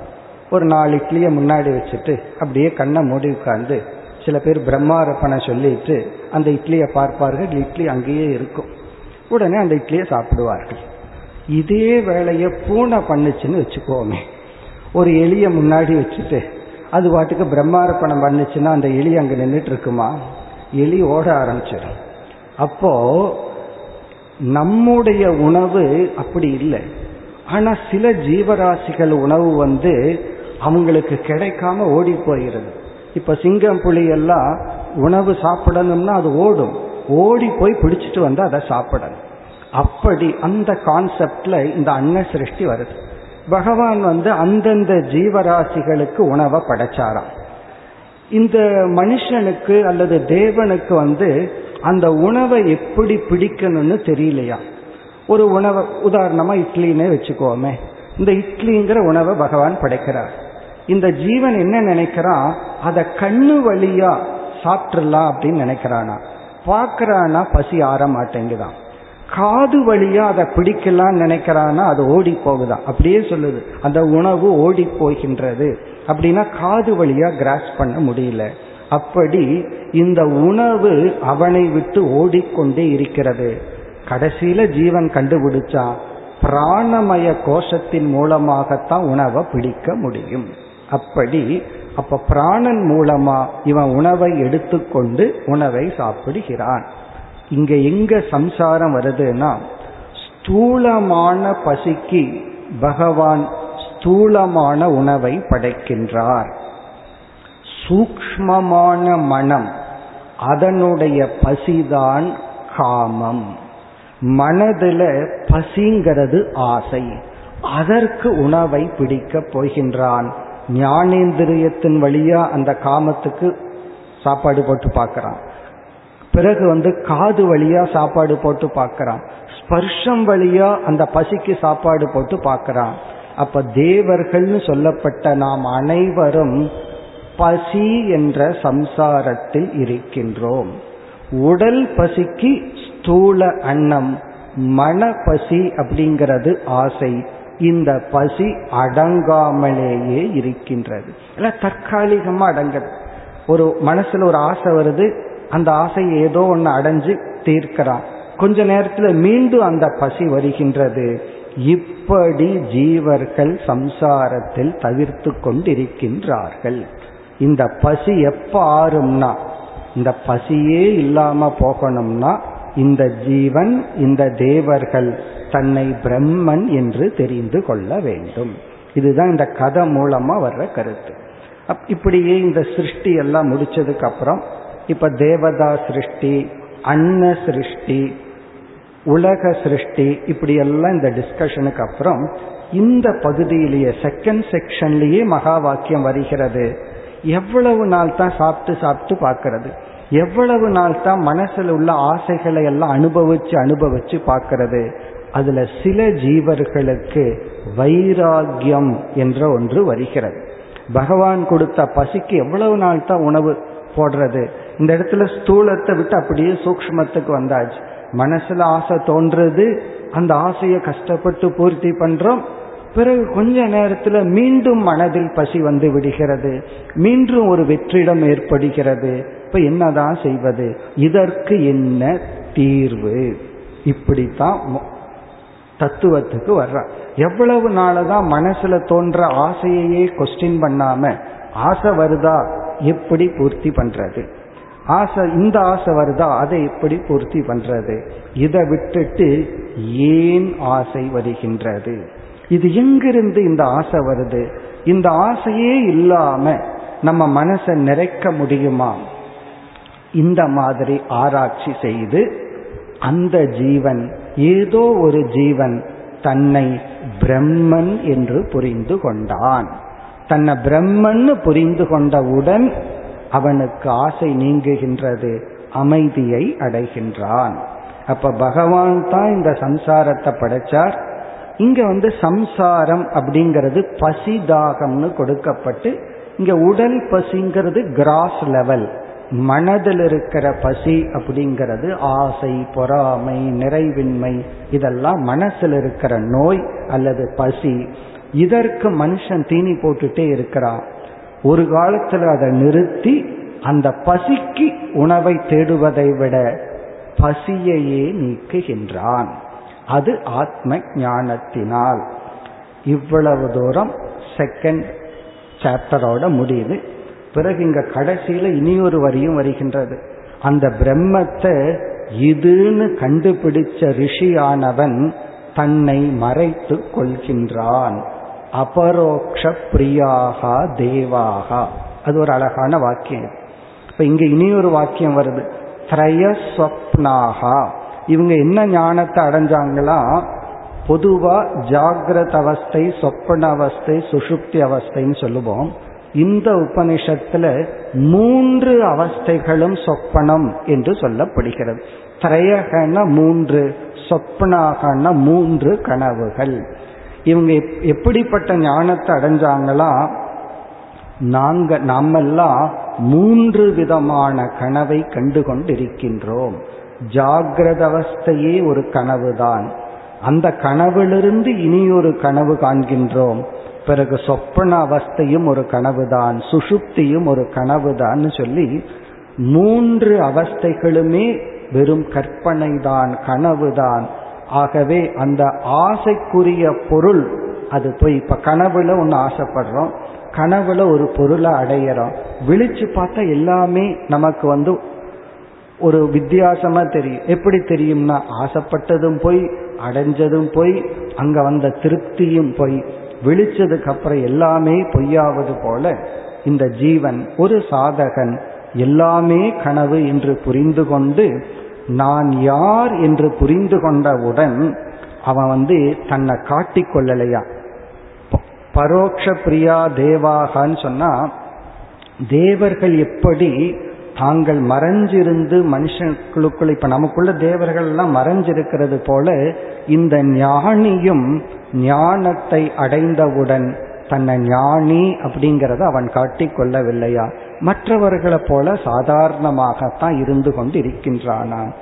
ஒரு நாலு இட்லியை முன்னாடி வச்சுட்டு அப்படியே கண்ணை மூடி உட்கார்ந்து சில பேர் பிரம்மாரப்பனை சொல்லிட்டு அந்த இட்லியை பார்ப்பார்கள் இட்லி அங்கேயே இருக்கும். உடனே அந்த இட்லியை சாப்பிடுவார்கள். இதே வேலையை பூனை பண்ணுச்சுன்னு வச்சுக்கோமே. ஒரு எலியை முன்னாடி வச்சுட்டு அது பாட்டுக்கு பிரம்மார்ப்பணம் பண்ணுச்சுன்னா அந்த எலி அங்க நின்றுட்டு இருக்குமா எலி ஓட ஆரம்பிச்சிடும். அப்போ நம்முடைய உணவு அப்படி இல்லை. ஆனா சில ஜீவராசிகள் உணவு வந்து அவங்களுக்கு கிடைக்காம ஓடி போகிறது இப்ப சிங்கம் புலி எல்லாம் உணவு சாப்பிடணும்னா அது ஓடும். ஓடி போய் பிடிச்சிட்டு வந்து அதை சாப்பிடணும். அப்படி அந்த கான்செப்ட்ல இந்த அன்ன சிருஷ்டி வருது. பகவான் வந்து அந்தந்த ஜீவராசிகளுக்கு உணவை படைச்சாராம். இந்த மனுஷனுக்கு அல்லது தேவனுக்கு வந்து அந்த உணவை எப்படி பிடிக்கணும்னு தெரியலையா? ஒரு உணவை உதாரணமா இட்லின்னே வச்சுக்கோமே. இந்த இட்லிங்கிற உணவை பகவான் படைக்கிறார். இந்த ஜீவன் என்ன நினைக்கிறான்? அதை கண்ணு வழியா சாப்பிட்றலாம் அப்படின்னு நினைக்கிறானா? பார்க்கறானா? பசி ஆற மாட்டேங்குதான். காது வழியா அதை பிடிக்கலாம்னு நினைக்கிறான்னா அது ஓடி போகுதான் அப்படியே சொல்லுது. அந்த உணவு ஓடி போகின்றது. அப்படின்னா காது வழியா கிராஸ் பண்ண முடியல. அப்படி இந்த உணவு அவனை விட்டு ஓடிக்கொண்டே இருக்கிறது. கடைசியில ஜீவன் கண்டுபிடிச்சா பிராணமய கோஷத்தின் மூலமாகத்தான் உணவை பிடிக்க முடியும். அப்படி அப்ப பிராணன் மூலமா இவன் உணவை எடுத்துக்கொண்டு உணவை சாப்பிடுகிறான். இங்க எங்க சம்சாரம் வருதுன்னா ஸ்தூலமான பசிக்கு பகவான் ஸ்தூலமான உணவை படைக்கின்றார். சூக்மமான மனம் அதனுடைய பசிதான் காமம். மனதுல பசிங்கிறது ஆசை. அதற்கு உணவை பிடிக்க போகின்றான். ஞானேந்திரியத்தின் வழியா அந்த காமத்துக்கு சாப்பாடு போட்டு பார்க்கிறான். பிறகு வந்து காது வழியா சாப்பாடு போட்டு பார்க்கறான். ஸ்பர்ஷம் வழியா அந்த பசிக்கு சாப்பாடு போட்டு பார்க்கறான். அப்ப தேவர்கள்னு சொல்லப்பட்ட நாம் அனைவரும் பசி என்ற சம்சாரத்தில் இருக்கின்றோம். உடல் பசிக்கு ஸ்தூல அன்னம் மன பசி அப்படிங்கிறது ஆசை. இந்த பசி அடங்காமலேயே இருக்கின்றது. தற்காலிகமா அடங்குது ஒரு மனசுல ஒரு ஆசை வருது அந்த ஆசை ஏதோ ஒன்று அடைஞ்சு தீர்க்கிறான். கொஞ்ச நேரத்துல மீண்டும் அந்த பசி வருகின்றது. இப்படி ஜீவர்கள் சம்சாரத்தில் தவிர்த்து கொண்டிருக்கின்றார்கள். இந்த பசி எப்ப ஆறும்னா இந்த பசியே இல்லாம போகணும்னா இந்த ஜீவன் இந்த தேவர்கள் தன்னை பிரம்மன் என்று தெரிந்து கொள்ள வேண்டும். இதுதான் இந்த கதை மூலமா வர்ற கருத்து. இப்படியே இந்த சிருஷ்டி எல்லாம் முடிச்சதுக்கு அப்புறம் இப்ப தேவதா சிருஷ்டி அன்ன சிருஷ்டி உலக சிருஷ்டி இப்படி எல்லாம் இந்த டிஸ்கஷனுக்கு அப்புறம் இந்த பகுதியிலேயே செகண்ட் செக்ஷன்லேயே மகா வாக்கியம் வருகிறது. எவ்வளவு நாள் தான் சாப்பிட்டு சாப்பிட்டு பார்க்கறது. எவ்வளவு நாள் தான் மனசில் உள்ள ஆசைகளை எல்லாம் அனுபவிச்சு அனுபவிச்சு பார்க்கறது. அதுல சில ஜீவர்களுக்கு வைராகியம் என்ற ஒன்று வருகிறது. பகவான் கொடுத்த பசிக்கு எவ்வளவு நாள் தான் உணவு போடுறது? இந்த இடத்துல ஸ்தூலத்தை விட்டு அப்படியே சூக்மத்துக்கு வந்தாச்சு. மனசுல ஆசை தோன்றது. அந்த ஆசையை கஷ்டப்பட்டு பூர்த்தி பண்றோம். பிறகு கொஞ்ச நேரத்துல மீண்டும் மனதில் பசி வந்து விடுகிறது. மீண்டும் ஒரு வெற்றிடம் ஏற்படுகிறது. இப்ப என்னதான் செய்வது? இதற்கு என்ன தீர்வு? இப்படித்தான் தத்துவத்துக்கு வர்றான் எவ்வளவு நாளதான் மனசுல தோன்ற ஆசையையே கொஸ்டின் பண்ணாம ஆசை வருதா? எப்படி பூர்த்தி பண்றது? ஆசை இந்த ஆசை வருதா? அதை எப்படி பூர்த்தி பண்றது. இதை விட்டுட்டு ஏன் ஆசை வருகின்றது? இது எங்கிருந்து இந்த ஆசை வருது? இந்த ஆசையே இல்லாம நம்ம மனசை நிறைக்க முடியுமா? இந்த மாதிரி ஆராய்ச்சி செய்து அந்த ஜீவன் ஏதோ ஒரு ஜீவன் தன்னை பிரம்மன் என்று புரிந்து கொண்டான். தன்னை பிரம்மன் புரிந்து கொண்டவுடன் அவனுக்கு ஆசை நீங்குகின்றது அமைதியை அடைகின்றான். அப்ப பகவான் தான் இந்த சம்சாரத்தை படைச்சார். இங்க வந்து சம்சாரம் அப்படிங்கிறது பசி தாகம்னு கொடுக்கப்பட்டு இங்க உடல் பசிங்கிறது கிராஸ் லெவல் மனதில் இருக்கிற பசி அப்படிங்கிறது ஆசை பொறாமை நிறைவின்மை இதெல்லாம் மனசில் இருக்கிற நோய் அல்லது பசி. இதற்கு மனுஷன் தீனி போட்டுட்டே இருக்கிறான். ஒரு காலத்தில் அதை நிறுத்தி அந்த பசிக்கு உணவை தேடுவதை விட பசியையே நீக்குகின்றான். அது ஆத்ம ஞானத்தினால். இவ்வளவு தூரம் செகண்ட் சாப்டரோட முடியுது. பிறகு இங்க கடைசியில இனியொரு வரியும் வருகின்றது. அந்த பிரம்மத்தை இதுன்னு கண்டுபிடிச்ச ரிஷியானவன் தன்னை மறைத்து கொள்கின்றான். அபரோக்ஷ பிரியாகா தேவாகா அது ஒரு அழகான வாக்கியம். இப்ப இங்க ஒரு வாக்கியம் வருது. திரயஸ்வப்னாகா இவங்க என்ன ஞானத்தை அடைஞ்சாங்களா பொதுவா ஜாகிரத அவஸ்தை சொப்பன அவஸ்தை சுஷுப்தி அவஸ்தைன்னு சொல்லுவோம். இந்த உபனிஷத்துல மூன்று அவஸ்தைகளும் சொப்பனம் என்று சொல்லப்படுகிறது. திரையகன மூன்று சொப்பனாகன மூன்று கனவுகள். இவங்க எப்படிப்பட்ட ஞானத்தை அடைஞ்சாங்களா? நாங்க நாமெல்லாம் மூன்று விதமான கனவை கண்டு கொண்டிருக்கின்றோம் ஜாகிரத அவஸ்தையே ஒரு கனவுதான். அந்த கனவிலிருந்து இனி ஒரு கனவு காண்கின்றோம். பிறகு சொப்பன அவஸ்தையும் ஒரு கனவுதான். சுஷுப்தியும் ஒரு கனவுதான் சொல்லி மூன்று அவஸ்தைகளுமே வெறும் கற்பனை தான் கனவுதான். ஆகவே அந்த ஆசைக்குரிய பொருள் அது போய் இப்ப கனவுல ஒன்று ஆசைப்படுறோம் கனவுல ஒரு பொருளை அடையிறோம். விழிச்சு பார்த்தா எல்லாமே நமக்கு வந்து ஒரு வித்தியாசமா தெரியும். எப்படி தெரியும்னா ஆசைப்பட்டதும் போய் அடைஞ்சதும் போய் அங்க வந்த திருப்தியும் போய் விழிச்சதுக்கு அப்புறம் எல்லாமே பொய்யாவது போல இந்த ஜீவன் ஒரு சாதகன் எல்லாமே கனவு என்று புரிந்து கொண்டு நான் யார் என்று புரிந்து கொண்டவுடன் அவன் வந்து தன்னை காட்டிக்கொள்ளலையா பரோட்ச பிரியா தேவாகான்னு சொன்னா தேவர்கள் எப்படி தாங்கள் மறைஞ்சிருந்து மனுஷங்களுக்குள்ள இப்ப நமக்குள்ள தேவர்கள் எல்லாம் மறைஞ்சிருக்கிறது போல இந்த ஞானியும் ஞானத்தை அடைந்தவுடன் தன்னை ஞானி அப்படிங்கிறத அவன் காட்டிக்கொள்ளவில்லையா மற்றவர்களை போல சாதாரணமாகத்தான் இருந்து கொண்டு இருக்கின்றானா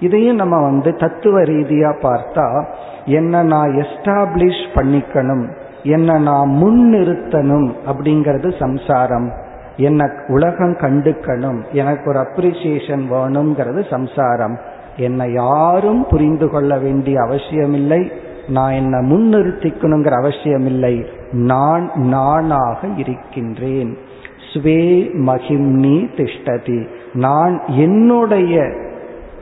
இதையும் நம்ம வந்து தத்துவ ரீதியா பார்த்தா என்ன நான் எஸ்டாப்ளிஷ் பண்ணிக்கணும் என்ன நான் முன்னிறுத்தணும் அப்படிங்கிறது சம்சாரம். என்ன உலகம் கண்டுக்கணும் எனக்கு ஒரு அப்ரிசியேஷன் வேணுங்கிறது சம்சாரம். என்னை யாரும் புரிந்து கொள்ள வேண்டிய அவசியமில்லை நான் என்ன முன்னிறுத்திக்கணுங்கிற அவசியமில்லை. நான் நானாக இருக்கின்றேன். ஸ்வே மகிம்னி திஷ்டதி. நான் என்னுடைய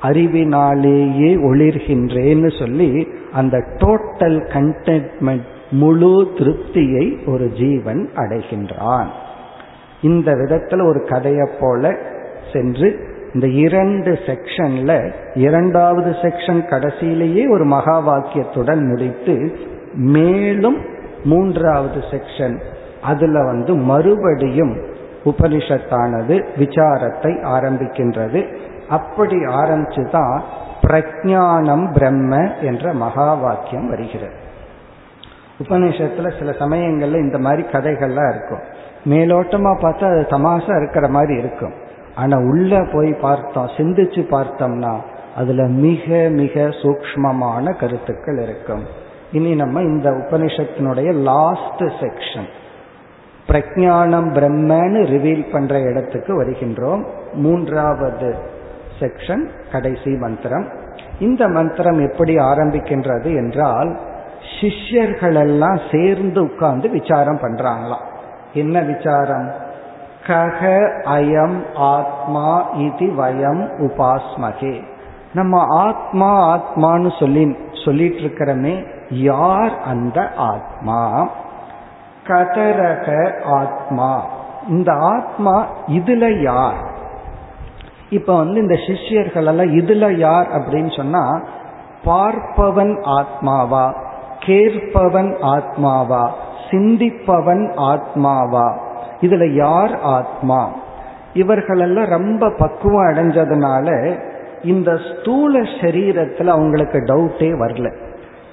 அறிவினாலேயே ஒளிர்கின்றேன்னு சொல்லி அந்த டோட்டல் கண்டென்ட்மெண்ட் முழு திருப்தியை ஒரு ஜீவன் அடைகின்றான். இந்த விதத்துல ஒரு கதையை போல சென்று இந்த இரண்டு செக்ஷன்ல இரண்டாவது செக்ஷன் கடைசியிலேயே ஒரு மகா வாக்கியத்துடன் முடித்து மேலும் மூன்றாவது செக்ஷன் அதுல வந்து மறுபடியும் உபனிஷத்தானது விசாரத்தை ஆரம்பிக்கின்றது. அப்படி ஆரம்பிச்சுதான் பிரஜானம் பிரம்ம என்ற மகா வாக்கியம் வருகிறது. உபநிஷத்துல சில சமயங்கள்ல இந்த மாதிரி கதைகள்லாம் இருக்கும். மேலோட்டமா பார்த்தா அது தமாஷா இருக்கிற மாதிரி இருக்கும். ஆனா உள்ள போய் பார்த்தோம் சிந்திச்சு பார்த்தோம்னா அதுல மிக மிக சூக்மமான கருத்துக்கள் இருக்கும். இனி நம்ம இந்த உபனிஷத்தினுடைய லாஸ்ட் செக்ஷன் பிரஜானம் பிரம்மன்னு ரிவீல் பண்ற இடத்துக்கு வருகின்றோம். மூன்றாவது செக்ஷன் கடைசி மந்திரம். இந்த மந்திரம் எப்படி ஆரம்பிக்கின்றது என்றால் சிஷ்யர்களெல்லாம் சேர்ந்து உட்கார்ந்து விசாரம் பண்றாங்களாம். என்ன விசாரம்? கக அயம் ஆத்மா இது வயம் உபாஸ்மகே. நம்ம ஆத்மா ஆத்மான்னு சொல்லி சொல்லிட்டு இருக்கிறமே யார் அந்த ஆத்மா? கதரக ஆத்மா. இந்த ஆத்மா இதுல யார்? இப்ப வந்து இந்த சிஷ்யர்கள் எல்லாம் இதுல யார் அப்படின்னு சொன்னா பார்ப்பவன் ஆத்மாவா கேட்பவன் ஆத்மாவா சிந்திப்பவன் ஆத்மாவா இதுல யார் ஆத்மா? இவர்களெல்லாம் ரொம்ப பக்குவம் அடைஞ்சதுனால இந்த ஸ்தூல சரீரத்துல அவங்களுக்கு டவுட்டே வரல.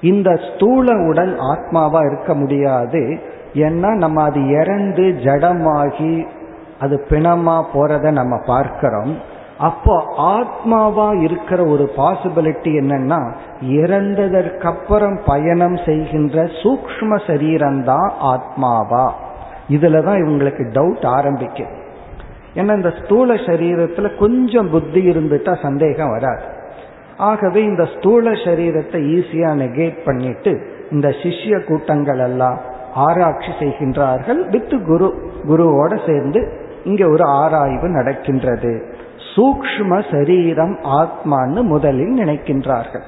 இந்த ஸ்தூல உடல் ஆத்மாவா இருக்க முடியாது. ஏன்னா நம்ம அது இறந்து ஜடமாகி அது பிணமா போறத நம்ம பார்க்கிறோம். அப்போ ஆத்மாவா இருக்கிற ஒரு பாசிபிலிட்டி என்னன்னா இறந்ததற்கப்புறம் பயணம் செய்கின்ற சூக்ம சரீரம்தான் ஆத்மாவா. இதுலதான் இவங்களுக்கு டவுட் ஆரம்பிக்கும் ஏன்னா இந்த ஸ்தூல சரீரத்துல கொஞ்சம் புத்தி இருந்துட்டா சந்தேகம் வராது. ஆகவே இந்த ஸ்தூல சரீரத்தை ஈஸியா நெகேட் பண்ணிட்டு இந்த சிஷ்ய கூட்டங்கள் எல்லாம் ஆராய்ச்சி செய்கின்றார்கள். வித்து குரு குருவோட சேர்ந்து இங்க ஒரு ஆராய்வு நடக்கின்றது. சூக்ஷ்ம சரீரம் ஆத்மான்னு முதலில் நினைக்கின்றார்கள்.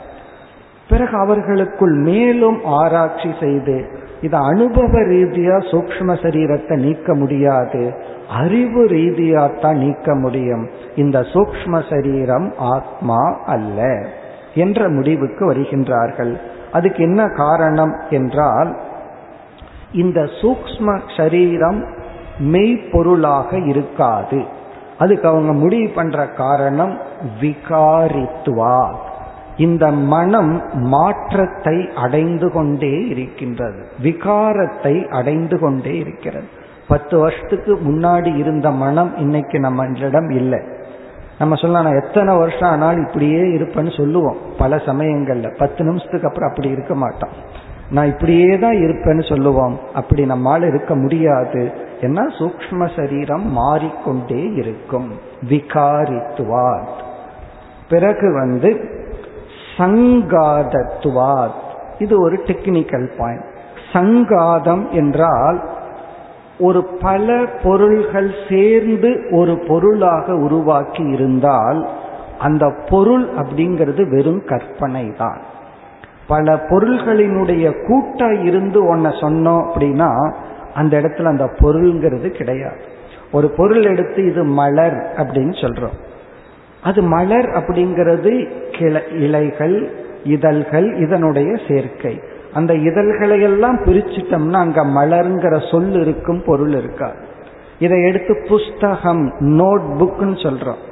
பிறகு அவர்களுக்குள் மேலும் ஆராய்ச்சி செய்து இது அனுபவ ரீதியா சூக்ஷ்ம சரீரத்தை நீக்க முடியாது அறிவு ரீதியா தான் நீக்க முடியும். இந்த சூக்ஷ்ம சரீரம் ஆத்மா அல்ல என்ற முடிவுக்கு வருகின்றார்கள். அதுக்கு என்ன காரணம் என்றால் இந்த சூக்ஷ்ம சரீரம் மெய்ப்பொருளாக இருக்காது. அதுக்கு அவங்க முடிவு பண்ற காரணம் விகாரித்துவா இந்த மனம் மாற்றத்தை அடைந்து கொண்டே இருக்கின்றது. விகாரத்தை அடைந்து கொண்டே இருக்கிறது. பத்து வருஷத்துக்கு முன்னாடி இருந்த மனம் இன்னைக்கு நம்மளிடம் இல்லை. நம்ம சொல்லலாம் நான் எத்தனை வருஷம் ஆனாலும் இப்படியே இருப்பேன்னு சொல்லுவோம். பல சமயங்கள்ல. பத்து நிமிஷத்துக்கு அப்புறம் அப்படி இருக்க மாட்டோம். நான் இப்படியே தான் இருப்பேன்னு சொல்லுவோம். அப்படி நம்மால் இருக்க முடியாது. ஏன்னா சூக்ம சரீரம் மாறிக்கொண்டே இருக்கும். விகாரித்துவாத். பிறகு வந்து சங்காதத்துவாத். இது ஒரு டெக்னிக்கல் பாயிண்ட் சங்காதம் என்றால் ஒரு பல பொருள்கள் சேர்ந்து ஒரு பொருளாக உருவாக்கி இருந்தால் அந்த பொருள் அப்படிங்கிறது வெறும் கற்பனை தான் பல பொருள்களினுடைய கூட்டா இருந்து ஒன்ன சொன்னோம் அப்படின்னா அந்த இடத்துல அந்த பொருள்ங்கிறது கிடையாது. ஒரு பொருள் எடுத்து இது மலர் அப்படின்னு சொல்றோம். அது மலர் அப்படிங்கிறது கிளை இலைகள் இதழ்கள் இதனுடைய சேர்க்கை. அந்த இதழ்களை எல்லாம் பிரிச்சிட்டோம்னா அங்க மலருங்கிற சொல் இருக்கும் பொருள் இருக்காது இதை எடுத்து புஸ்தகம் நோட் புக்னு சொல்றோம்.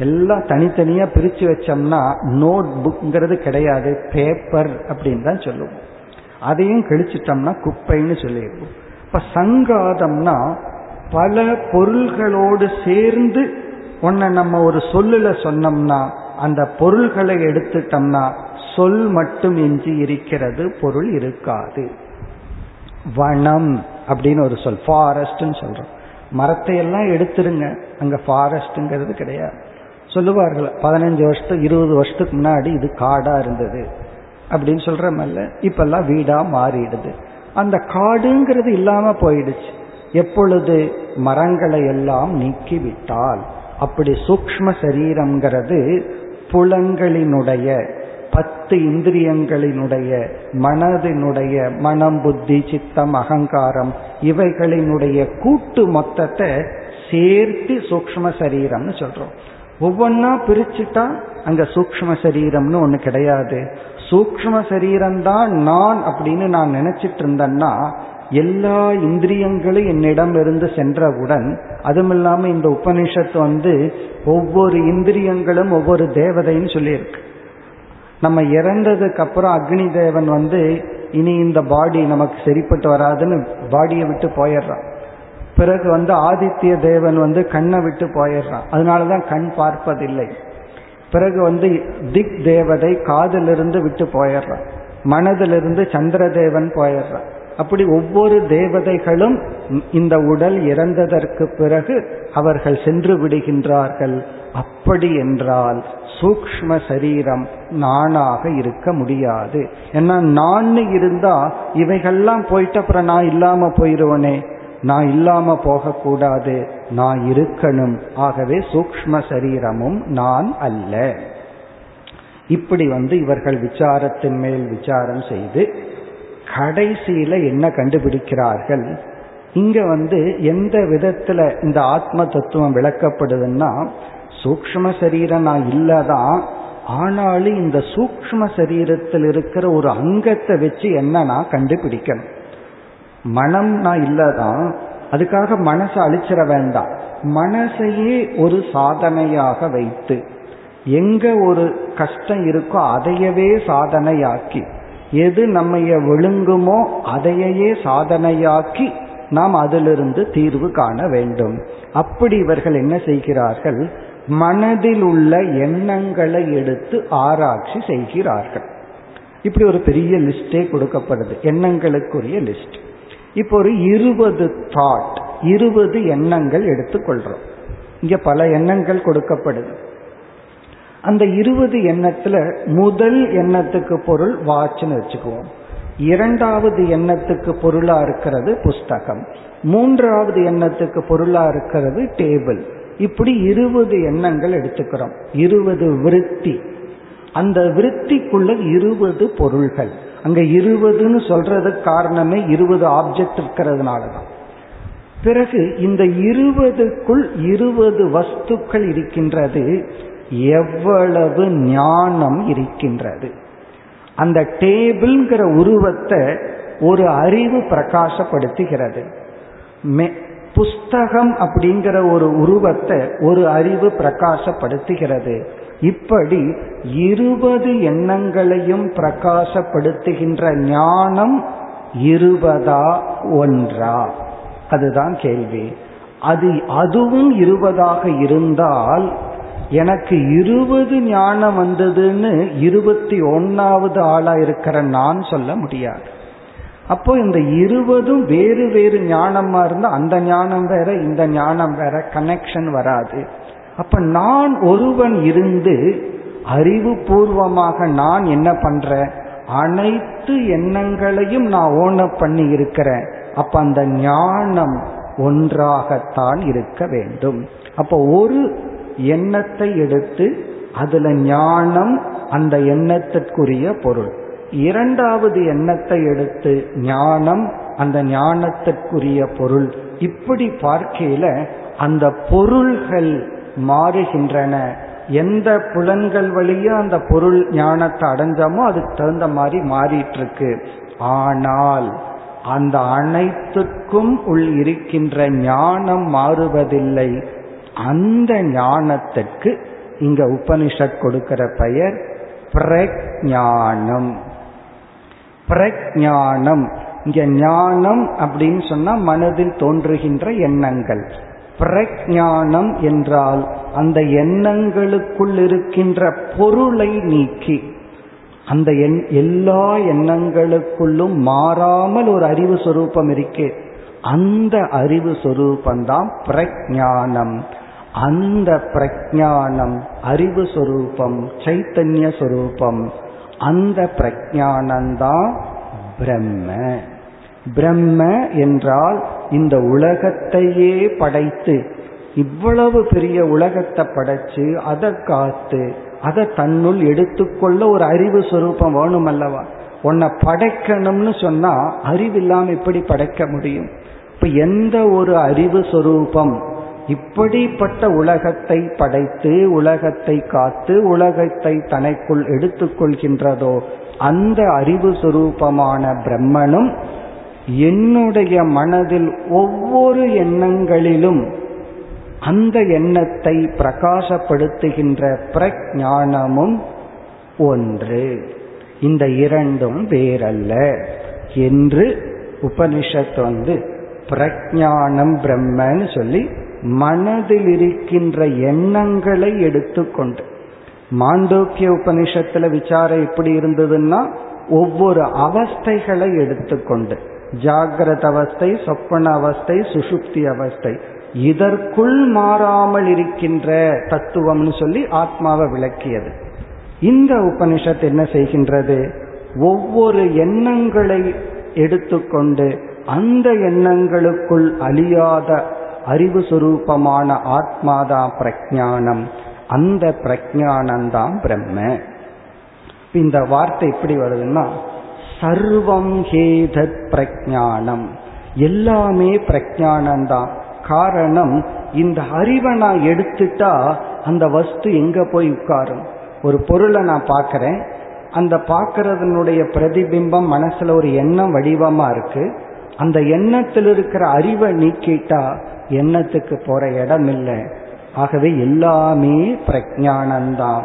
எல்லாம் தனித்தனியா பிரிச்சு வச்சோம்னா நோட் புக்ங்கிறது கிடையாது பேப்பர் அப்படின்னு தான் சொல்லுவோம். அதையும் கழிச்சிட்டோம்னா குப்பைன்னு சொல்லிடுவோம். இப்ப சங்காதம்னா பல பொருள்களோடு சேர்ந்து ஒன்ன நம்ம ஒரு சொல்லுல சொன்னோம்னா அந்த பொருள்களை எடுத்துட்டோம்னா சொல் மட்டும் எஞ்சி இருக்கிறது பொருள் இருக்காது. வனம் அப்படின்னு ஒரு சொல் ஃபாரஸ்ட்னு சொல்றோம். மரத்தை எல்லாம் எடுத்துருங்க அங்க ஃபாரஸ்ட்ங்கிறது கிடையாது. சொல்லுவார்கள் பதினஞ்சு வருஷத்துக்கு இருபது வருஷத்துக்கு முன்னாடி இது காடா இருந்தது அப்படின்னு சொல்றமல்ல இப்பெல்லாம் வீடா மாறிடுது. அந்த காடுங்கிறது இல்லாம போயிடுச்சு. எப்பொழுது மரங்களை எல்லாம் நீக்கி விட்டால் அப்படி சூக்ம சரீரம்ங்கிறது புலங்களினுடைய பத்து இந்திரியங்களினுடைய மனதினுடைய மனம் புத்தி சித்தம் அகங்காரம் இவைகளினுடைய கூட்டு மொத்தத்தை சேர்த்து சூக்ம சரீரம்னு சொல்றோம். ஒவ்வொன்னா பிரிச்சுட்டா அங்க சூக்ம சரீரம்னு ஒண்ணு கிடையாது. சூக்ம சரீரம்தான் நான் அப்படின்னு நான் நினைச்சிட்டு இருந்தேன்னா எல்லா இந்திரியங்களும் என்னிடம் இருந்து சென்றவுடன் அதுவும் இல்லாம இந்த உபனிஷத்து வந்து ஒவ்வொரு இந்திரியங்களும் ஒவ்வொரு தேவதைன்னு சொல்லியிருக்கு. நம்ம இறந்ததுக்கு அப்புறம் அக்னி தேவன் வந்து இனி இந்த பாடி நமக்கு சரிப்பட்டு வராதுன்னு பாடியை விட்டு போயிடுறான். பிறகு வந்து ஆதித்ய தேவன் வந்து கண்ணை விட்டு போயிடுறான். அதனாலதான் கண் பார்ப்பதில்லை. பிறகு வந்து திக் தேவதை காதிலிருந்து விட்டு போயிடுறான். மனதிலிருந்து சந்திரதேவன் போயிடுறான். அப்படி ஒவ்வொரு தேவதைகளும் இந்த உடல் இறந்ததற்கு பிறகு அவர்கள் சென்று விடுகின்றார்கள். அப்படி என்றால் சூக்ம சரீரம் நானாக இருக்க முடியாது. ஏன்னா நான் இருந்தா இவைகள்லாம் போயிட்ட அப்புறம் நான் இல்லாம போயிருவனே. நான் இல்லாம போகக்கூடாது நான் இருக்கணும். ஆகவே சூக்ம சரீரமும் நான் அல்ல. இப்படி வந்து இவர்கள் விசாரத்தின் மேல் விசாரம் செய்து கடைசியில என்ன கண்டுபிடிக்கிறார்கள்? இங்க வந்து எந்த விதத்துல இந்த ஆத்ம தத்துவம் விளக்கப்படுதுன்னா சூக்ம சரீரம் நான் இல்லதான் ஆனாலும் இந்த சூக்ம சரீரத்தில் இருக்கிற ஒரு அங்கத்தை வச்சு என்ன நான் கண்டுபிடிக்கணும்? மனம் நான் இல்லதான் அதுக்காக மனசை அழிச்சிட வேண்டாம். மனசையே ஒரு சாதனையாக வைத்து எங்க ஒரு கஷ்டம் இருக்கோ அதையவே சாதனையாக்கி எது நம்மைய விழுங்குமோ அதையே சாதனையாக்கி நாம் அதிலிருந்து தீர்வு காண வேண்டும். அப்படி இவர்கள் என்ன செய்கிறார்கள்? மனதில் உள்ள எண்ணங்களை எடுத்து ஆராய்ச்சி செய்கிறார்கள். இப்படி ஒரு பெரிய லிஸ்டே கொடுக்கப்படுது எண்ணங்களுக்குரிய லிஸ்ட். இப்போ ஒரு இருபது தாட் இருபது எண்ணங்கள் எடுத்துக்கொள்றோம். இங்க பல எண்ணங்கள் கொடுக்கப்படுது. அந்த இருபது எண்ணத்துல முதல் எண்ணத்துக்கு பொருள் வாட்ச்னு வச்சுக்குவோம். இரண்டாவது எண்ணத்துக்கு பொருளா இருக்கிறது புஸ்தகம். மூன்றாவது எண்ணத்துக்கு பொருளா இருக்கிறது டேபிள். இப்படி இருபது எண்ணங்கள் எடுத்துக்கிறோம். இருபது விருத்தி. அந்த விருத்திக்குள்ள இருபது பொருள்கள். அங்க இருபதுன்னு சொல்றதுக்கு காரணமே இருபது ஆப்ஜெக்ட் இருக்கிறதுனால தான் பிறகு இந்த இருபதுக்குள் இருபது வஸ்துக்கள் இருக்கின்றது எவ்வளவு ஞானம் இருக்கின்றது. அந்த டேபிள்ங்கிற உருவத்தை ஒரு அறிவு பிரகாசப்படுத்துகிறது. புஸ்தகம் அப்படிங்கிற ஒரு உருவத்தை ஒரு அறிவு பிரகாசப்படுத்துகிறது. இப்படி இருபது எண்ணங்களையும் பிரகாசப்படுத்துகின்ற ஞானம் இருபதா ஒன்றா? அதுதான் கேள்வி. அது அதுவும் இருபதாக இருந்தால் எனக்கு இருபது ஞானம் வந்ததுன்னு இருபத்தி ஒன்னாவது ஆளா இருக்கிற நான் சொல்ல முடியாது. அப்போ இந்த இருபதும் வேறு வேறு ஞானமா இருந்தா அந்த ஞானம் வேற இந்த ஞானம் வேற கனெக்ஷன் வராது. அப்ப நான் ஒருவன் இருந்து அறிவுபூர்வமாக நான் என்ன பண்ற? அனைத்து எண்ணங்களையும் நான் ஓனப் பண்ணி இருக்கிறேன். அப்ப அந்த ஞானம் ஒன்றாகத்தான் இருக்க வேண்டும். அப்போ ஒரு எண்ணத்தை எடுத்து அதுல ஞானம் அந்த எண்ணத்திற்குரிய பொருள். இரண்டாவது எண்ணத்தை எடுத்து ஞானம் அந்த ஞானத்திற்குரிய பொருள். இப்படி பார்க்கையில அந்த பொருள்கள் மாறுகின்றன. எந்த புலன்கள் வழியே அந்த பொருள் ஞானத்தை அடைஞ்சோமோ அதுக்கு தகுந்த மாதிரி மாறிட்டு இருக்கு ஆனால் அந்த அனைத்துக்கும் உள் இருக்கின்ற ஞானம் மாறுவதில்லை. அந்த ஞானத்துக்கு இங்க உபனிஷத் கொடுக்கிற பெயர் பிரஜானம் பிரஜானம் இங்க ஞானம் அப்படின்னு சொன்னா மனதில் தோன்றுகின்ற எண்ணங்கள். பிரஜானம் என்றால் அந்த எண்ணங்களுக்குள் இருக்கின்ற பொருளை நீக்கி அந்த எண் எல்லா எண்ணங்களுக்குள்ளும் மாறாமல் ஒரு அறிவு சொரூபம் இருக்கே அந்த அறிவு சொரூபந்தான் பிரஜானம் அந்த பிரஜானம் அறிவு சொரூபம் சைத்தன்ய சொரூபம். அந்த பிரஜானந்தான் பிரம்ம. பிரம்ம என்றால் இந்த உலகத்தையே படைத்து இவ்வளவு பெரிய உலகத்தை படைச்சு அதை காத்து அதை தன்னுள் எடுத்துக்கொள்ள ஒரு அறிவு சுரூபம் வேணும் அல்லவா உன்னை படைக்கணும்னு சொன்னா அறிவு இல்லாம எப்படி படைக்க முடியும்? இப்ப எந்த ஒரு அறிவு சொரூபம் இப்படிப்பட்ட உலகத்தை படைத்து உலகத்தை காத்து உலகத்தை தனக்குள் எடுத்துக்கொள்கின்றதோ அந்த அறிவு சுரூபமான பிரம்மனும் என்னுடைய மனதில் ஒவ்வொரு எண்ணங்களிலும் அந்த எண்ணத்தை பிரகாசப்படுத்துகின்ற பிரஜானமும் ஒன்று. இந்த இரண்டும் வேறல்ல என்று உபனிஷத் வந்து பிரஜானம் பிரம்மன்னு சொல்லி மனதில் இருக்கின்ற எண்ணங்களை எடுத்துக்கொண்டு. மாண்டோக்கிய உபனிஷத்துல விசாரம் எப்படி இருந்ததுன்னா ஒவ்வொரு அவஸ்தைகளை எடுத்துக்கொண்டு. ஜாகிரத அவஸ்தை சொப்பன அவஸ்தை சுசுப்தி அவஸ்தை இதற்குள் மாறாமல் இருக்கின்ற தத்துவம்னு சொல்லி ஆத்மாவை விளக்கியது. இந்த உபனிஷத் என்ன செய்கின்றது? ஒவ்வொரு எண்ணங்களை எடுத்துக்கொண்டு அந்த எண்ணங்களுக்குள் அழியாத அறிவு சுரூபமான ஆத்மாதான் பிரஜானம் அந்த பிரஜானந்தான் பிரம்ம. இந்த வார்த்தை எப்படி வருதுன்னா சர்வம் ஹேதத் பிரஜானம் எல்லாமே பிரஜானந்தான் காரணம் இந்த அறிவை நான் எடுத்துட்டா அந்த வஸ்து எங்க போய் உட்காரும்? ஒரு பொருளை நான் பார்க்கறேன். அந்த பார்க்கறதனுடைய பிரதிபிம்பம் மனசுல ஒரு எண்ணம் வடிவமா இருக்கு. அந்த எண்ணத்தில் இருக்கிற அறிவை நீக்கிட்டா எண்ணத்துக்கு போற இடம் இல்லை. ஆகவே எல்லாமே பிரஜானந்தான்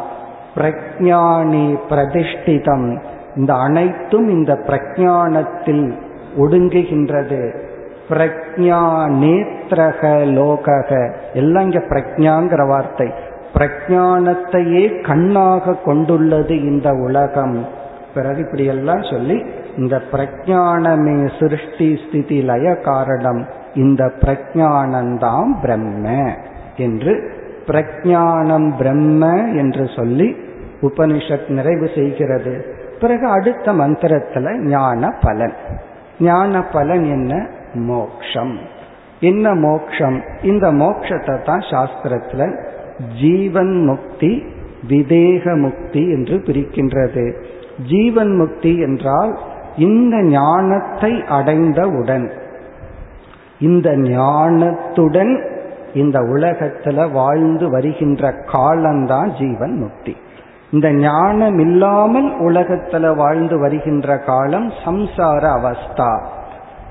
பிரஜானி பிரதிஷ்டிதம். இந்த அனைத்தும் இந்த பிரஜானத்தில் ஒடுங்குகின்றது. பிரக்ஞா நேத்திரக லோகக. எல்லாம் இங்க பிரஜாங்கிற வார்த்தை. பிரஜானத்தையே கண்ணாக கொண்டுள்ளது இந்த உலகம். பிறகு இப்படியெல்லாம் சொல்லி இந்த பிரஜானமே சிருஷ்டி ஸ்திதி லய காரணம். இந்த பிரஜானந்தாம் பிரம்ம என்று பிரஜானம் பிரம்ம என்று சொல்லி உபனிஷத் நிறைவு செய்கிறது. பிறகு அடுத்த மந்திரத்துல ஞான பலன். ஞான பலன் என்ன? மோக்ஷம். என்ன மோக்ஷம்? இந்த மோக்ஷத்தை தான் சாஸ்திரத்துல ஜீவன் முக்தி விதேக முக்தி என்று பிரிக்கின்றது. ஜீவன் முக்தி என்றால் இந்த ஞானத்தை அடைந்தவுடன் இந்த ஞானத்துடன் இந்த உலகத்துல வாழ்ந்து வருகின்ற காலம்தான் ஜீவன் முக்தி. இந்த ஞானம் இல்லாமல் உலகத்துல வாழ்ந்து வருகின்ற காலம் சம்சார அவஸ்தா.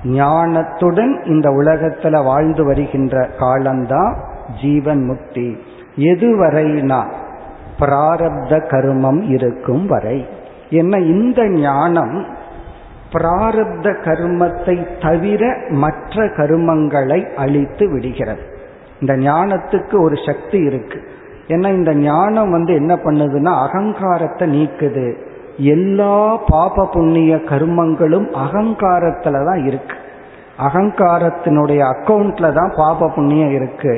ஞானத்துடன் இந்த உலகத்துல வாழ்ந்து வருகின்ற காலம்தான் ஜீவன் முக்தி. எதுவரைனா பிராரப்த கருமம் இருக்கும் வரை. என்ன இந்த ஞானம் பிராரப்த கர்மத்தை தவிர மற்ற கருமங்களை அழித்து விடுகிறது. இந்த ஞானத்துக்கு ஒரு சக்தி இருக்கு. ஏன்னா இந்த ஞானம் வந்து என்ன பண்ணுதுன்னா அகங்காரத்தை நீக்குது. எல்லா பாப புண்ணிய கர்மங்களும் அகங்காரத்துல தான் இருக்கு. அகங்காரத்தினுடைய அக்கவுண்ட்ல தான் பாப புண்ணியம் இருக்கு.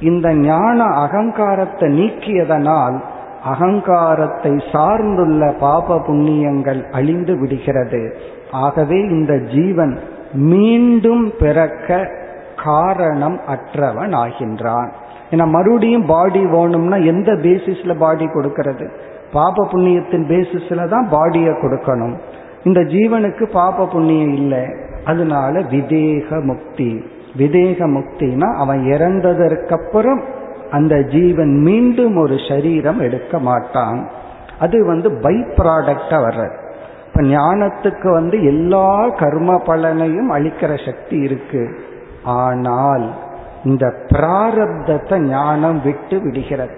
இந்த ஞான அகங்காரத்தை நீக்கியதனால் அகங்காரத்தை சார்ந்துள்ள பாப புண்ணியங்கள் அழிந்து விடுகிறது. ஆகவே இந்த ஜீவன் மீண்டும் பிறக்க காரணம் அற்றவன் ஆகின்றான். ஏன்னா மறுபடியும் பாடி வேணும்னா எந்த பேசிஸ்ல பாடி கொடுக்கறது? பாப புண்ணியத்தின் பேசிஸ்ல தான் பாடியை கொடுக்கணும். இந்த ஜீவனுக்கு பாப புண்ணியம் இல்லை. அதனால விதேக முக்தி. விதேக முக்தினா அவன் இறந்ததற்கப்புறம் அந்த ஜீவன் மீண்டும் ஒரு சரீரம் எடுக்க மாட்டான். அது வந்து பை ப்ராடக்டா வர்றது. இப்ப ஞானத்துக்கு வந்து எல்லா கர்ம பலனையும் அளிக்கிற சக்தி இருக்கு. ஆனால் இந்த பிராரப்தத்தை ஞானம் விட்டு விடுகிறது.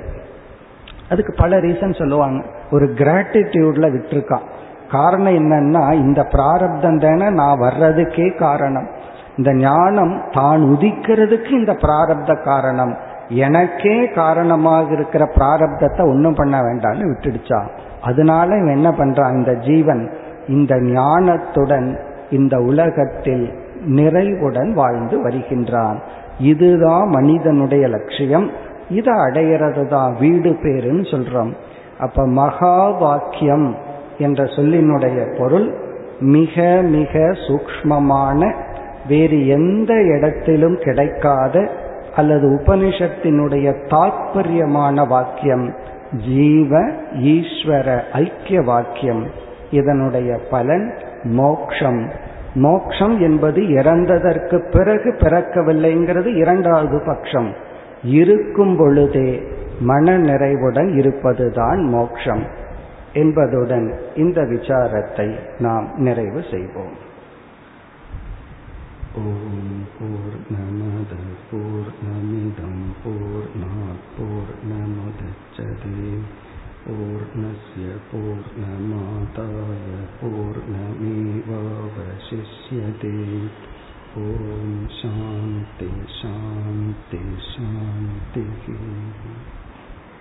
அதுக்கு பல ரீசன் சொல்லுவாங்க. ஒரு கிராட்டிடியூட்ல விட்டுருக்கான் காரணம் என்னன்னா இந்த பிராரப்தம் தானே நான் வர்றதுக்கே காரணம். இந்த ஞானம் தான் உதிக்கிறதுக்கு இந்த பிராரப்த காரணம். எனக்கே காரணமாக இருக்கிற பிராரப்தத்தை ஒன்றும் பண்ண வேண்டாம்னு விட்டுடுச்சா. அதனால இவன் என்ன பண்றான்? இந்த ஜீவன் இந்த ஞானத்துடன் இந்த உலகத்தில் நிறைவுடன் வாழ்ந்து வருகின்றான். இதுதான் மனிதனுடைய லட்சியம். இதை அடையிறது தான் வீடு பேருன்னு சொல்றோம். அப்ப மகா வாக்கியம் என்ற சொல்லினுடைய பொருள் மிக மிக சூக்மமான வேறு எந்த இடத்திலும் கிடைக்காத அல்லது உபனிஷத்தினுடைய தாற்பயமான வாக்கியம் ஜீவ ஈஸ்வர ஐக்கிய வாக்கியம். இதனுடைய பலன் மோக்ஷம். மோக்ஷம் என்பது இறந்ததற்கு பிறகு பிறக்கவில்லைங்கிறது இரண்டாவது பட்சம் இருக்கும் பொழுதே மன நிறைவுடன் இருப்பதுதான் மோக்ஷம் என்பதுடன் இந்த விசாரத்தை நாம் நிறைவு செய்வோம் ஓம் போர் நமத போர் நமிதம் போர் போர் நமுதச்சதே पूर्णस्य पूर्णमादाय पूर्णमेवावशिष्यते शिष्यते ॐ शान्ति शान्ति शान्तिः